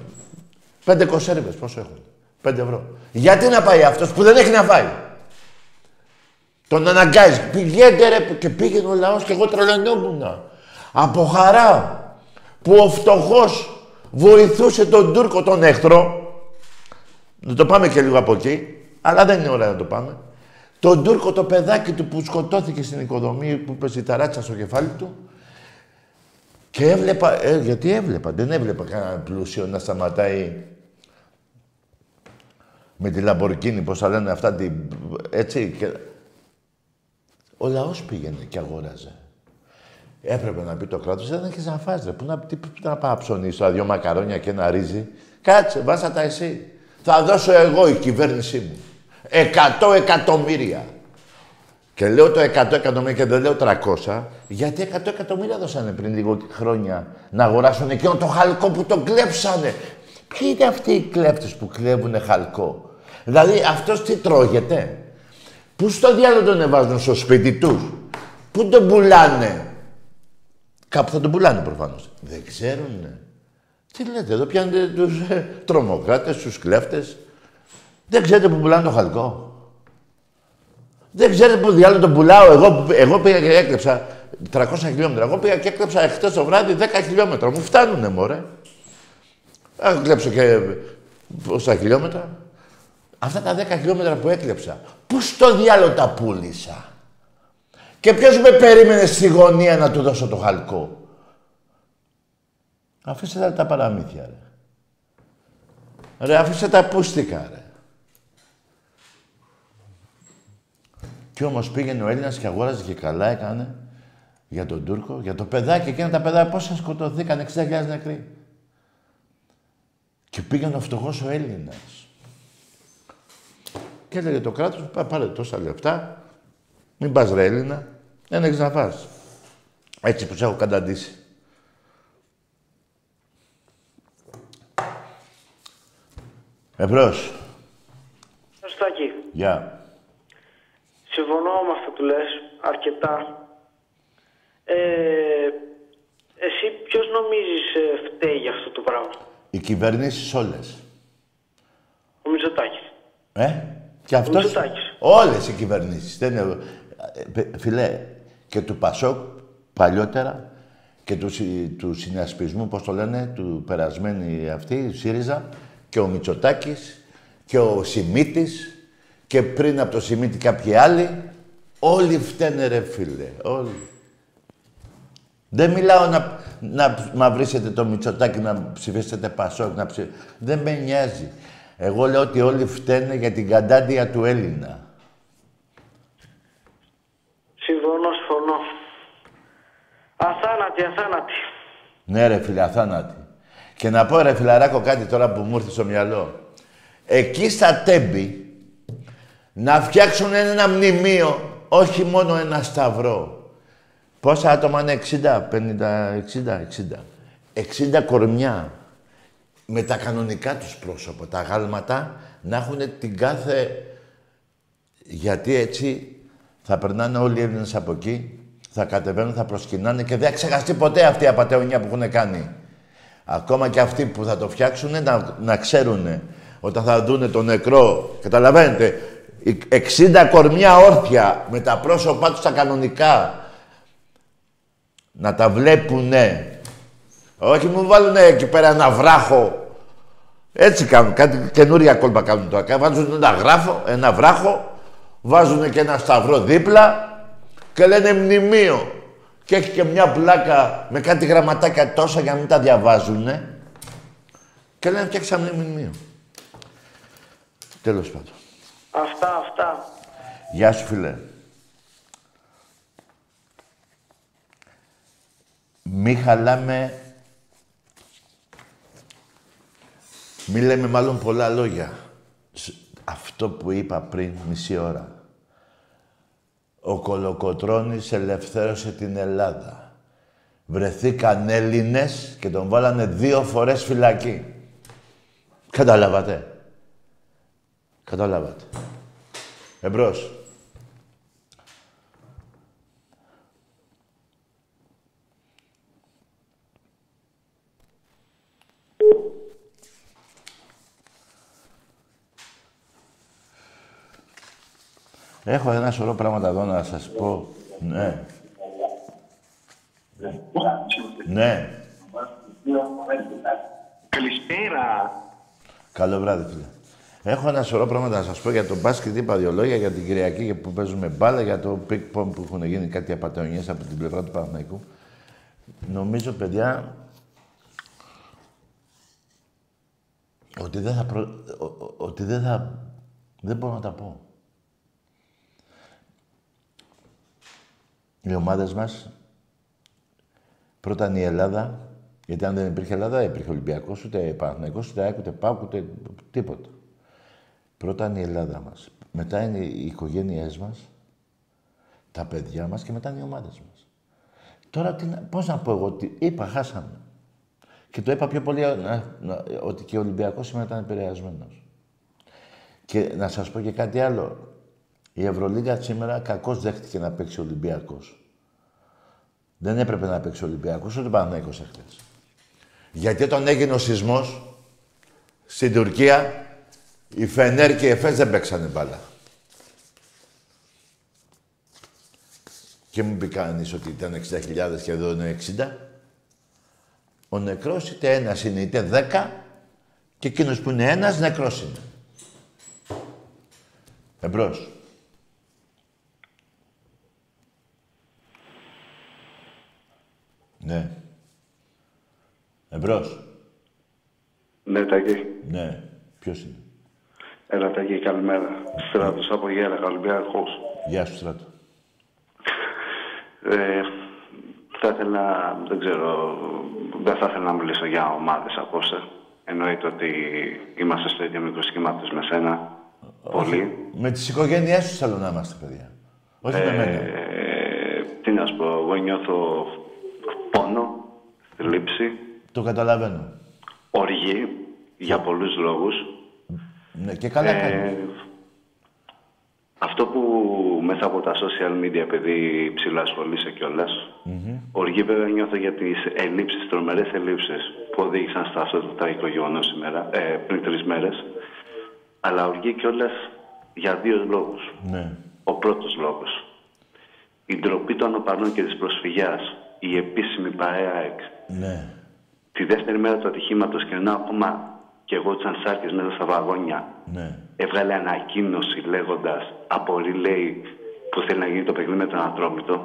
πέντε κοσέρβες, πόσο έχουν. Πέντε ευρώ. Γιατί να πάει αυτός που δεν έχει να φάει; Τον αναγκάζεις. Πηγαίνετε ρε και πήγαινε ο λαός και εγώ τρελανόμουν. Από χαρά που ο φτωχός βοηθούσε τον Τούρκο τον εχθρό. Να το πάμε και λίγο από εκεί, αλλά δεν είναι ώρα να το πάμε. Τον Τούρκο το παιδάκι του που σκοτώθηκε στην οικοδομή που είπε η ταράτσα στο κεφάλι του και έβλεπα, ε, γιατί έβλεπα, δεν έβλεπα κανένα πλούσιο να σταματάει με τη Λαμπορκίνη, πώς θα λένε αυτά, τη, έτσι. Και... Ο λαός πήγαινε και αγόραζε. Έπρεπε να πει το κράτος, δεν έχεις να φας, ρε. Πού να, τι, πού να πάω ψωνίσω, δυο μακαρόνια και ένα ρύζι. Κάτσε, βάσα τα εσύ. Θα δώσω εγώ η κυβέρνησή μου. Εκατό εκατομμύρια. Και λέω το 100 εκατομμύρια και δεν λέω 300, γιατί 100 εκατομμύρια δώσανε πριν λίγο χρόνια να αγοράσουν εκείνο το χαλκό που το κλέψανε. Ποιοι είναι αυτοί οι κλέφτες που κλέβουν χαλκό; Δηλαδή αυτός τι τρώγεται; Πού στο διάλογο τον βάζουν στο σπίτι τους; Πού τον πουλάνε; Κάπου θα τον πουλάνε προφανώς. Δεν ξέρουνε. Τι λέτε, εδώ πιάνετε τους ε, τρομοκράτες, τους κλέφτες. Δεν ξέρετε που πουλάνε το χαλκό. Δεν ξέρετε που διάλογο τον πουλάω. Εγώ, εγώ πήγα και έκλεψα 300 χιλιόμετρα. Εγώ πήγα και έκλεψα εχθές το βράδυ 10 χιλιόμετρα. Μου φτάνουνε, μωρέ. Αν κλέψω και πόσα χιλιόμετρα. Αυτά τα 10 χιλιόμετρα που έκλεψα, πού στο διάλογο τα πούλησα; Και ποιος με περίμενε στη γωνία να του δώσω το χαλκό; Αφήστε τα παραμύθια, ρε. Ρε, αφήστε τα πούστικα, ρε. Κι όμως πήγαινε ο Έλληνας και αγόραζε και καλά έκανε για τον Τούρκο, για το παιδάκι. Εκείνα τα παιδάκια πόσα σκοτωθήκαν, 60.000 νεκροί. Και πήγαινε ο φτωχός ο Έλληνας. Και έλεγε το κράτος, πάρε τόσα λεφτά, μην πας ρε Έλληνα, δεν έχεις να φας. Έτσι που σε έχω καταντήσει. Εμπρός. Στάκη. Γεια. Συμφωνώ με αυτό που λες αρκετά. Ε, εσύ ποιος νομίζεις ε, φταίει για αυτό το πράγμα; Οι κυβερνήσεις όλες. Ο Μητσοτάκης. Ε, και αυτός... Μητσοτάκης. Όλες οι κυβερνήσεις. Δεν είναι... Ε, Φιλέ, και του Πασόκ παλιότερα και του, συ- του συνασπισμού, πώς το λένε, του περασμένη αυτή, η ΣΥΡΙΖΑ, και ο Μητσοτάκης και ο Σιμίτης και πριν από το Σιμίτη κάποιοι άλλοι, όλοι φταίνε ρε φίλε, όλοι. Δεν μιλάω να, να μαυρίσετε το Μητσοτάκη, να ψηφίσετε Πασόκ, να ψη... Δεν με νοιάζει. Εγώ λέω ότι όλοι φταίνε για την κατάντια του Έλληνα. Συμφωνώ, συμφωνώ. Αθάνατη, αθάνατη. Ναι ρε φίλε, αθάνατη. Και να πω ρε φιλαράκο κάτι τώρα που μου ήρθε στο μυαλό. Εκεί στα Τέμπη να φτιάξουν ένα μνημείο, όχι μόνο ένα σταυρό. Πόσα άτομα είναι, 60, 50, 60, 60. 60 κορμιά με τα κανονικά τους πρόσωπα, τα γάλματα, να έχουν την κάθε... Γιατί έτσι θα περνάνε όλοι οι Έλληνες από εκεί, θα κατεβαίνουν, θα προσκυνάνε και δεν θα ξεχαστεί ποτέ αυτή η απαταιωνία που έχουν κάνει. Ακόμα και αυτοί που θα το φτιάξουν να, να ξέρουν όταν θα δούνε το νεκρό, καταλαβαίνετε, οι 60 κορμιά όρθια με τα πρόσωπά τους τα κανονικά να τα βλέπουνε. Όχι μου βάλουνε εκεί πέρα ένα βράχο. Έτσι κάνουν, κάτι καινούρια κόλπα κάνουν τώρα. Βάζουν ένα γράφο, ένα βράχο, βάζουν και ένα σταυρό δίπλα και λένε μνημείο. Και έχει και μια πλάκα με κάτι γραμματάκια τόσα για να μην τα διαβάζουνε. Και λένε φτιάξαμε μνημείο. Τέλος πάντων. Αυτά, αυτά. Γεια σου, φίλε. Μη χαλάμε Μη λέμε μάλλον πολλά λόγια. Αυτό που είπα πριν μισή ώρα. Ο Κολοκοτρώνης ελευθέρωσε την Ελλάδα. Βρεθήκαν Έλληνες και τον βάλανε δύο φορές φυλακή. Καταλάβατε. Καταλάβατε. Εμπρός. Έχω ένα σωρό πράγματα εδώ να σας πω. Ναι. Ναι. Καλησπέρα. Καλό βράδυ, φίλε. Έχω ένα σωρό πράγματα να σας πω για το μπάσκετ, είπα δύο λόγια, για την Κυριακή που παίζουμε μπάλα, για το πικ που έχουν γίνει κάτι απατεωνιές από την πλευρά του Παναθηναϊκού. Νομίζω, παιδιά, ότι δεν θα, προ... ότι δεν θα... Δεν μπορώ να τα πω. Οι ομάδες μας. Πρώτα η Ελλάδα, γιατί αν δεν υπήρχε Ελλάδα, δεν υπήρχε Ολυμπιακός, ούτε Παναθυναϊκό, ούτε ΑΕΚ, ούτε ΠΑΟΚ, ούτε τίποτα. Πρώτα είναι η Ελλάδα μας. Μετά είναι οι οικογένειές μας, τα παιδιά μας και μετά είναι οι ομάδες μας. Τώρα πώς να πω εγώ ότι είπα, χάσαμε. Και το είπα πιο πολύ ότι και ο Ολυμπιακός σήμερα ήταν επηρεασμένος. Και να σας πω και κάτι άλλο. Η Ευρωλίγα σήμερα κακώς δέχτηκε να παίξει ο Ολυμπιακός. Δεν έπρεπε να παίξει ο Ολυμπιακός, ούτε Παναθηναϊκός εχθές. Γιατί όταν έγινε ο σεισμός, στην Τουρκία, οι Φενέρ και οι Εφές δεν παίξανε μπάλα. Και μου πει κανείς ότι ήταν 60.000 και εδώ είναι 60. Ο νεκρός είτε ένας είναι είτε 10 και εκείνος που είναι ένας νεκρός είναι. Εμπρός. Ναι. Εμπρός. Ναι, Τάκη. Ναι. Ποιος είναι; Έλα, Τάκη, καλημέρα. Στράτος από Γέρα, Ολυμπιακός. Γεια σου, Στράτο. Ε, θα ήθελα, δεν ξέρω, δεν θα ήθελα να μιλήσω για ομάδες απόψε. Εννοείται ότι είμαστε στο ίδιο μικρό σχήματος με σένα. Πολύ. Με τις οικογένειές σου θέλω να είμαστε, παιδιά. Όχι με μένα. Ε, τι να σου πω, εγώ νιώθω πόνο, θλίψη. Το καταλαβαίνω. Οργή, για πολλούς λόγους. Ναι, και καλά ε, Αυτό που μέσα από τα social media, επειδή ψηλά ασχολείσαι κιόλας, mm-hmm. οργή βέβαια νιώθω για τις ελλείψεις, τρομερές ελλείψεις που οδήγησαν στα αυτό το τραγικό γεγονό σήμερα, ε, πριν τρεις μέρες. Αλλά οργή κιόλας για δύο λόγους. Ναι. Ο πρώτος λόγος. Η ντροπή των οπανών και της προσφυγιάς η επίσημη παρέα ΕΚ. Ναι. Τη δεύτερη μέρα του ατυχήματος και ενώ ακόμα και εγώ σαν σάρκες μέσα στα βαγόνια ναι. έβγαλε ανακοίνωση λέγοντας από λέει που θέλει να γίνει το παιχνίδι με τον Ατρόμητο.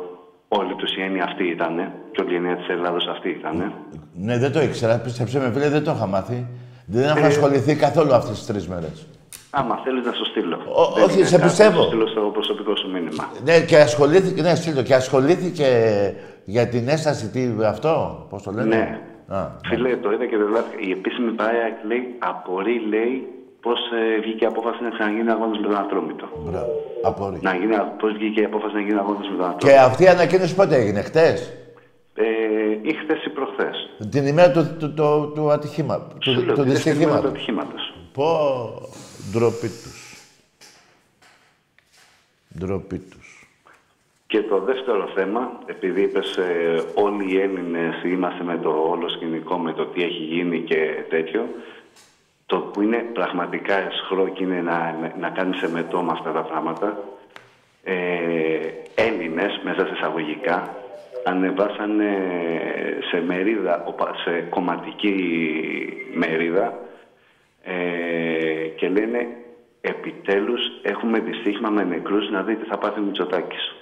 Όλη τους η έννοια αυτή ήταν και όλη η έννοια της Ελλάδος αυτή ήταν. Ναι, δεν το ήξερα. Πίστεψε με, φίλε, δεν το είχα μάθει. Δεν έχω ε... ασχοληθεί καθόλου αυτές τις τρεις μέρες. Άμα θέλεις να σου στείλω. Ο, όχι, σε πιστεύω. Να σου στείλω στο προσωπικό σου μήνυμα. Ναι, και ασχολήθηκε, ναι, στείλω, και ασχολήθηκε για την έσταση, τι, αυτό, πώς το λένε; Ναι. Α, Φίλε, ναι. το είδα και δεν Η επίσημη παρέα λέει, απορεί, λέει, πώς ε, βγήκε η απόφαση να ξαναγίνει αγώνας με τον Ατρόμητο. Μπράβο. Απορεί. Να γίνει, πώς βγήκε η απόφαση να γίνει αγώνας με τον Ατρόμητο. Και αυτή η ανακοίνωση πότε έγινε, χτες; Ε, ή χτες ή προχθές. Την ημέρα του, του, του, του ατυχήματο. Του, του δυστυχήματος. Πω, ντροπή τους. Ντροπή τους. Και το δεύτερο θέμα, επειδή είπες ε, όλοι οι Έλληνες είμαστε με το όλο σκηνικό, με το τι έχει γίνει και τέτοιο, το που είναι πραγματικά εσχρό και είναι να, να κάνεις εμετό με αυτά τα πράγματα, ε, Έλληνες, μέσα σε εισαγωγικά, ανεβάσανε σε μερίδα, σε κομματική μερίδα ε, και λένε επιτέλους έχουμε δυστύχημα με νεκρούς να δείτε θα πάθει ο Μητσοτάκης.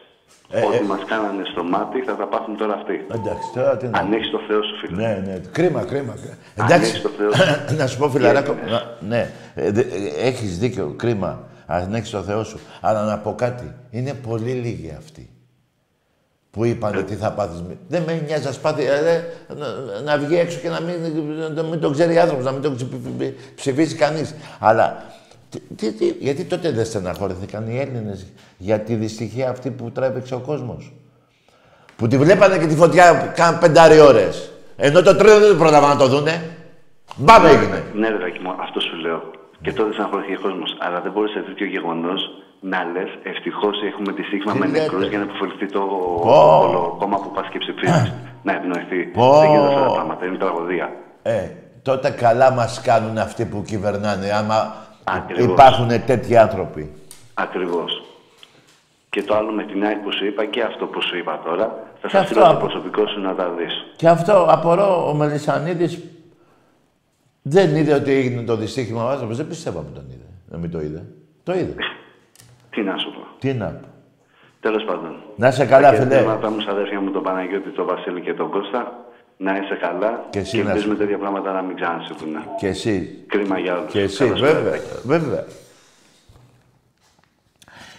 Ε, Ό,τι ε, μας κάνανε στο μάτι θα τα πάθουν τώρα αυτοί. Εντάξει, τώρα τι να Αν έχεις το Θεό σου, φίλε. Ναι, ναι. Κρίμα, κρίμα. Εντάξει, το Θεό <laughs> να σου πω, φιλαράκο. ναι, ε, έχεις δίκιο. Κρίμα. Αν έχεις το Θεό σου. Αλλά να πω κάτι. Είναι πολύ λίγοι αυτοί. που είπανε τι θα πάθεις. Δεν με νοιάζει να σπάθει, ε, να, να βγει έξω και να μην, να μην το ξέρει άνθρωπος, να μην το ψηφι- ψηφίσει κανείς. Αλλά τι, τι, τι, γιατί τότε δεν στεναχωρηθήκαν οι Έλληνες για τη δυστυχία αυτή που τράβηξε ο κόσμος; Που τη βλέπανε και τη φωτιά καν πεντάρι ώρες. Ενώ το τρένο δεν πρόλαβαν να το δούνε. Μπαμ έγινε. Ναι, ρε Ράκη μου, αυτό σου λέω. Και τότε στεναχωρήθηκε ο κόσμος. Αλλά δεν μπορεί σε τέτοιο γεγονός να λες ευτυχώς έχουμε τη σύγχυμα Τι με λέτε; νεκρούς για να υποφεληθεί το Πω. όλο κόμμα που πα και ψηφίζει. να ευνοηθεί. Πω. Δεν γίνονται αυτά τα πράγματα. Είναι τραγωδία. Ε, τότε καλά μας κάνουν αυτοί που κυβερνάνε, άμα Ακριβώς. υπάρχουν τέτοιοι άνθρωποι. Ακριβώς. Και το άλλο με την ΑΕΚ που σου είπα και αυτό που σου είπα τώρα. Θα Και σας αυτό στείλω το από- προσωπικό σου να τα δεις. Και αυτό απορώ ο Μελισανίδης δεν είδε ότι έγινε το δυστύχημα ο άνθρωπος. Δεν πιστεύω που τον είδε. Να μην το είδε. Το είδε. <laughs> Τι να σου πω. Τι να πω. Τέλος πάντων. Να είσαι καλά, Τα φίλε. χαιρετίσματα μου στα αδέρφια μου, τον Παναγιώτη, τον Βασίλη και τον Κώστα. Να είσαι καλά Και εσύ και να ελπίζουμε είσαι. τέτοια πράγματα να μην ξανασυμβούν. Και εσύ. Κρίμα για όλους. Και εσύ, Καλώς βέβαια. ήρθατε. Βέβαια.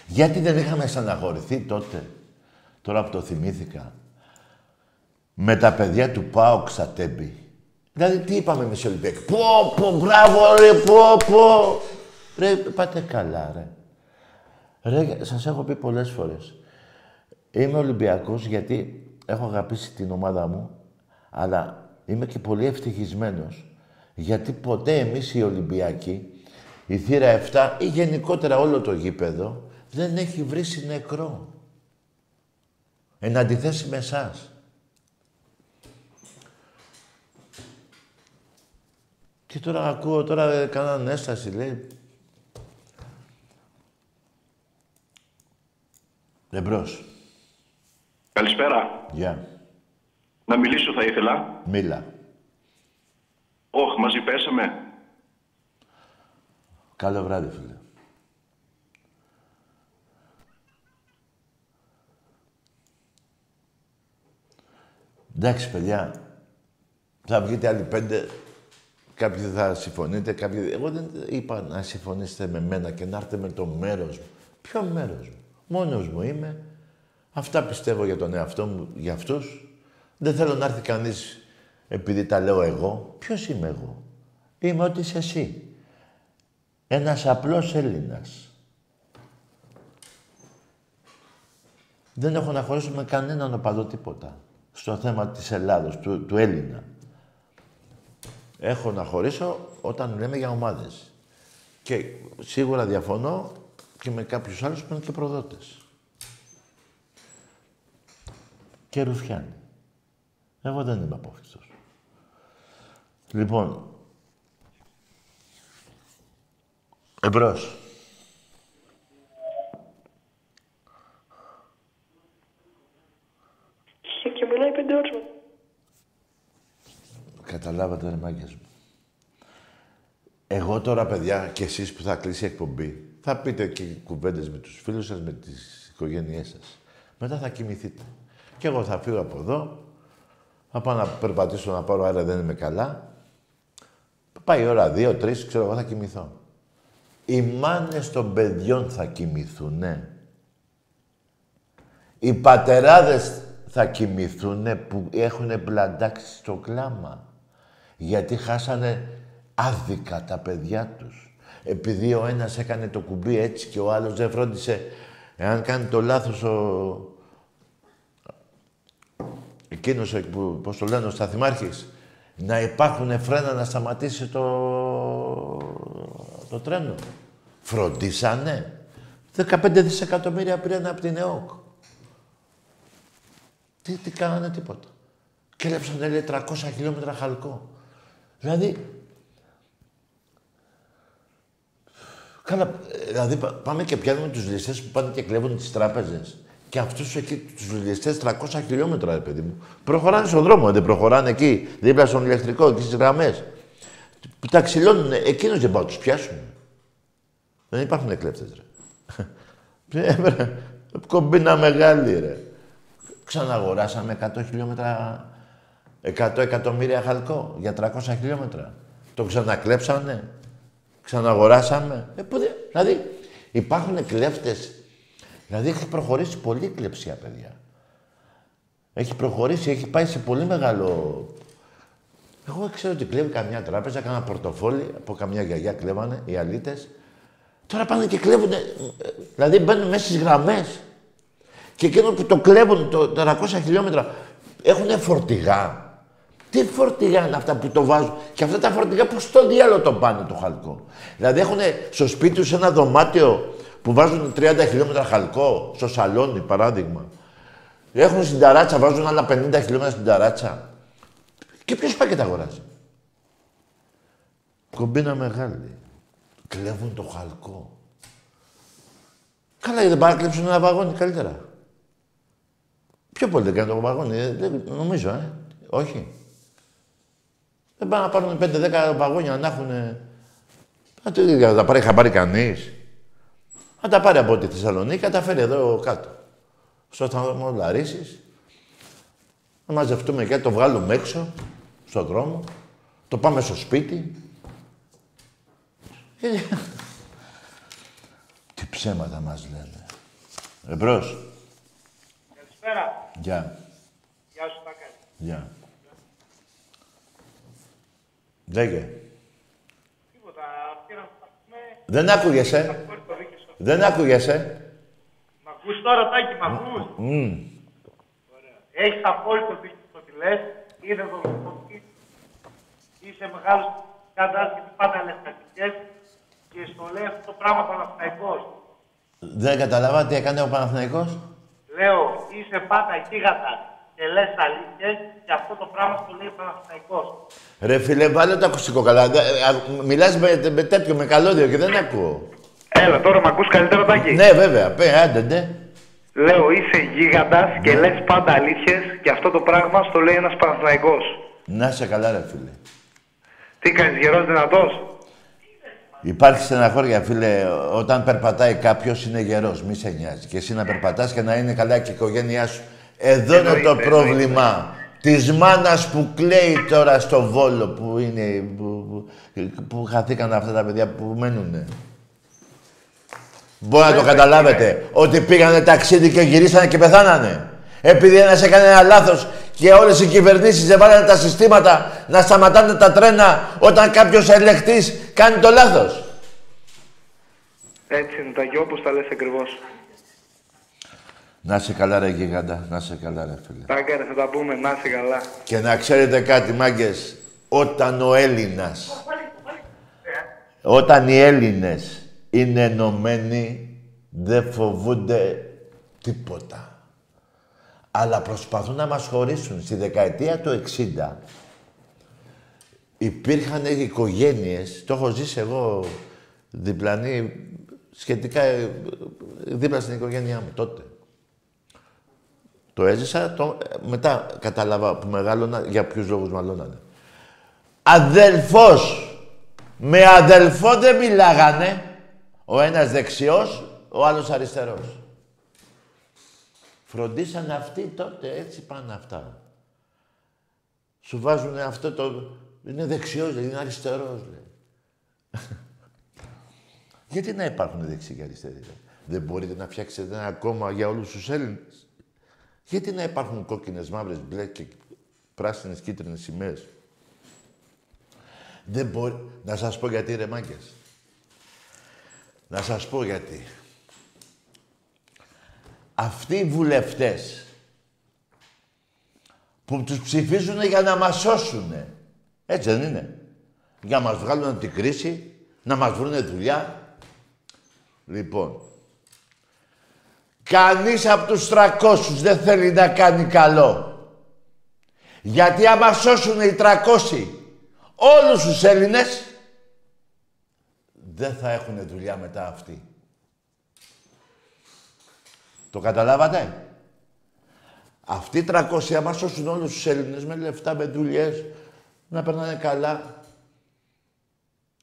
Γιατί δεν είχαμε στεναχωρηθεί τότε, τώρα που το θυμήθηκα, με τα παιδιά του ΠΑΟΚ στα τέμπη. Δηλαδή, τι είπαμε εμείς οι Ολυμπιακοί; Πω, πω, μπράβο, ρε, πω, πω. Ρε, πάτε καλά, ρε. Ρε, σας έχω πει πολλές φορές. Είμαι Ολυμπιακός γιατί έχω αγαπήσει την ομάδα μου, αλλά είμαι και πολύ ευτυχισμένος. Γιατί ποτέ εμείς οι Ολυμπιακοί, η θύρα 7 ή γενικότερα όλο το γήπεδο, δεν έχει βρει νεκρό. Εν αντιθέσει με εσάς. Και τώρα ακούω, τώρα ε, κάνανε έσταση, λέει. Εμπρός. Καλησπέρα. Γεια. Να μιλήσω θα ήθελα. Μίλα. Όχι, μαζί πέσαμε. Καλό βράδυ, φίλε. Εντάξει, παιδιά. Θα βγείτε άλλοι πέντε. Κάποιοι θα συμφωνείτε, κάποιοι... Εγώ δεν είπα να συμφωνήσετε με μένα και να έρθετε με το μέρος μου. Ποιο μέρος μου; Μόνος μου είμαι. Αυτά πιστεύω για τον εαυτό μου, για αυτούς. Δεν θέλω να έρθει κανείς επειδή τα λέω εγώ. Ποιος είμαι εγώ; Είμαι ό,τι είσαι εσύ. Ένας απλός Έλληνας. Δεν έχω να χωρίσω με κανέναν οπαδό τίποτα. Στο θέμα της Ελλάδος, του, του Έλληνα. Έχω να χωρίσω όταν λέμε για ομάδες. Και σίγουρα διαφωνώ και με κάποιους άλλους που είναι και προδότες. Και Ρουφιάνοι. Εγώ δεν είμαι απόφυτος. Λοιπόν, εμπρός. Και, και μιλάει πέντε ώρες. μου. Καταλάβατε, ρε μάγκες μου. Εγώ τώρα, παιδιά, και εσείς που θα κλείσει η εκπομπή, θα πείτε και κουβέντες με τους φίλους σας, με τις οικογένειές σας. Μετά θα κοιμηθείτε. Και εγώ θα φύγω από εδώ, θα πάω να περπατήσω να πάρω αέρα, δεν είμαι καλά. Πάει η ώρα δύο, τρεις, ξέρω εγώ, θα κοιμηθώ. Οι μάνες των παιδιών θα κοιμηθούνε. Οι πατεράδες θα κοιμηθούνε που έχουν πλαντάξει στο κλάμα. Γιατί χάσανε άδικα τα παιδιά τους. Επειδή ο ένας έκανε το κουμπί έτσι και ο άλλος δεν φρόντισε. Εάν κάνει το λάθος ο... Εκείνος εκεί που, πώς το λένε, ο Σταθημάρχης, να υπάρχουν φρένα να σταματήσει το, το τρένο. Φροντίσανε. 15 δισεκατομμύρια πήραν από την ΕΟΚ. Τι, τι κάνανε τίποτα. Κλέψανε λέει 300 χιλιόμετρα χαλκό. Δηλαδή... Καλά, ε, δηλαδή πα- πάμε και πιάνουμε τους ληστές που πάνε και κλέβουν τις τράπεζες. Και αυτούς εκεί τους ληστές 300 χιλιόμετρα, ρε παιδί μου. Προχωράνε στον δρόμο, δεν προχωράνε εκεί, δίπλα στον ηλεκτρικό, εκεί στις γραμμές. Που τα ξυλώνουν, εκείνους δεν πάω τους πιάσουν. Δεν υπάρχουν κλέφτες, ρε. Ε, <laughs> βρε, Κομπίνα μεγάλη, ρε. Ξαναγοράσαμε 100 χιλιόμετρα, 100 εκατομμύρια χαλκό για 300 χιλιόμετρα. Το ξανακλέψανε, ξαναγοράσαμε. Ε, που δε- δηλαδή, υπάρχουν κλέφτες. Δηλαδή, έχει προχωρήσει πολύ η κλεψία, παιδιά. Έχει προχωρήσει, έχει πάει σε πολύ μεγάλο... Εγώ ξέρω ότι κλέβει καμιά τράπεζα, κάνα πορτοφόλι, από καμιά γιαγιά κλέβανε οι αλήτες. Τώρα πάνε και κλέβουν, δηλαδή μπαίνουν μέσα στις γραμμές. Και εκείνο που το κλέβουν το 400 χιλιόμετρα έχουν φορτηγά. Τι φορτηγά είναι αυτά που το βάζουν; Και αυτά τα φορτηγά πώς στο διάλογο το πάνε το χαλκό; Δηλαδή έχουν στο σπίτι τους ένα δωμάτιο που βάζουν 30 χιλιόμετρα χαλκό, στο σαλόνι παράδειγμα. Έχουν στην ταράτσα, βάζουν άλλα 50 χιλιόμετρα στην ταράτσα. Και ποιος πάει και τα αγοράζει; Κομπίνα μεγάλη. Κλέβουν το χαλκό. Καλά, γιατί δεν πάνε να κλέψουν ένα βαγόνι καλύτερα. Πιο πολύ δεν κάνει το βαγόνι, ε, δεν, νομίζω, ε. Όχι. Δεν πάνε να πάρουν 5-10 βαγόνια να έχουν. Να τα πάρει χαμπάρι κανείς. Να τα πάρει από τη Θεσσαλονίκη, να τα φέρει εδώ κάτω. Στο σταθμό Λαρίσης. Να μαζευτούμε και το βγάλουμε έξω, στον δρόμο. Το πάμε στο σπίτι. Τι ψέματα μας λένε. Εμπρός. Καλησπέρα. Γεια. Γεια σου, Τάκαρη. Γεια. Λέγε. Τίποτα. Πήρα να πούμε. Δεν άκουγεσαι. Το δίκαιο σου. Δεν άκουγεσαι; Μ' ακούς τώρα, Τάκη, μ' ακούς; Μμμ. Έχεις απόλυτο δίκιο στο τι λες. Είναι δομικό. Είσαι μεγάλος καντάς και πάντα λες κακικές. Και στο λέει αυτό το πράγμα Παναθηναϊκός. Δεν κατάλαβα τι έκανε ο Παναθηναϊκός. Λέω, είσαι πάντα γίγαντας και λες αλήθειες και αυτό το πράγμα στο λέει ο Παναθηναϊκός. Ρε φίλε, βάλε το ακουστικό καλά. Δε- α, Μιλάς με, με τέτοιο, με καλώδιο και δεν ακούω. Έλα, τώρα μ' ακούς καλύτερα, Τάκη; Ναι, βέβαια. Πέ, άντε, ναι. Λέω, είσαι γίγαντας και λες πάντα αλήθειες και αυτό το πράγμα στο λέει ένας Παναθηναϊκός. Να σε καλά, ρε φίλε. Τι κάνεις, γερός δυνατός; Υπάρχει στεναχώρια, φίλε, όταν περπατάει κάποιος είναι γερός. Μη σε νοιάζει. Και εσύ να περπατάς και να είναι καλά και η οικογένειά σου. Εδώ είναι Εννοείται, το πρόβλημα της μάνας που κλαίει τώρα στο βόλο που είναι. που, που, που χαθήκαν αυτά τα παιδιά που μένουνε. Μπορεί να το καταλάβετε. Ότι πήγανε ταξίδι και γυρίσανε και πεθάνανε. Επειδή ένας έκανε ένα λάθος και όλες οι κυβερνήσεις δεν βάλανε τα συστήματα να σταματάνε τα τρένα όταν κάποιος ελεκτής κάνει το λάθος. Έτσι είναι, Τάκη, όπως τα λες ακριβώς. Να σε καλά ρε γίγαντα, να σε καλά ρε φίλε. Τάκαρε, θα τα πούμε, να είσαι καλά. Και να ξέρετε κάτι μάγκες, όταν ο Έλληνας, όταν οι Έλληνες είναι ενωμένοι, δεν φοβούνται τίποτα. Αλλά προσπαθούν να μας χωρίσουν. Στη δεκαετία του 60 υπήρχαν οικογένειες, το έχω ζήσει εγώ διπλανή, σχετικά ε, δίπλα στην οικογένειά μου τότε. Το έζησα, το, μετά κατάλαβα που μεγάλωνα, για ποιους λόγους μαλώνανε. Αδελφός με αδελφό δεν μιλάγανε. Ο ένας δεξιός, ο άλλος αριστερός. Φροντίσανε αυτοί τότε, έτσι πάνε αυτά. Σου βάζουν αυτό το... Είναι δεξιός, λέει, είναι αριστερός, λέει. <laughs> Γιατί να υπάρχουν δεξιοί και αριστεροί, λέει. Δεν μπορείτε να φτιάξετε ένα κόμμα για όλους τους Έλληνες. Γιατί να υπάρχουν κόκκινες, μαύρες, μπλε και πράσινες, κίτρινες σημαίες. Δεν μπορεί... Να σας πω γιατί, ρε μάγκες. Να σας πω γιατί. Αυτοί οι βουλευτές που τους ψηφίζουν για να μας σώσουν. Έτσι δεν είναι; Για να μας βγάλουν από την κρίση, να μας βρουνε δουλειά. Λοιπόν, κανείς από τους 300 δεν θέλει να κάνει καλό. Γιατί άμα σώσουν οι 300 όλους τους Έλληνες, δεν θα έχουν δουλειά μετά αυτοί. Το καταλάβατε; Αυτοί οι 300 άμα σώσουν όλους τους Έλληνες με λεφτά, με δουλειές, να περνάνε καλά.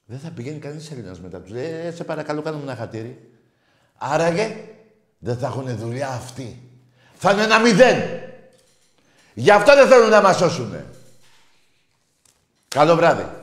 Δεν θα πηγαίνει κανείς Έλληνας μετά τους. Λέει, «Ε, σε παρακαλώ, κάνε μου ένα χατήρι. Άραγε, δεν θα έχουν δουλειά αυτοί. Θα είναι ένα μηδέν. Γι' αυτό δεν θέλουν να μας σώσουνε. Καλό βράδυ.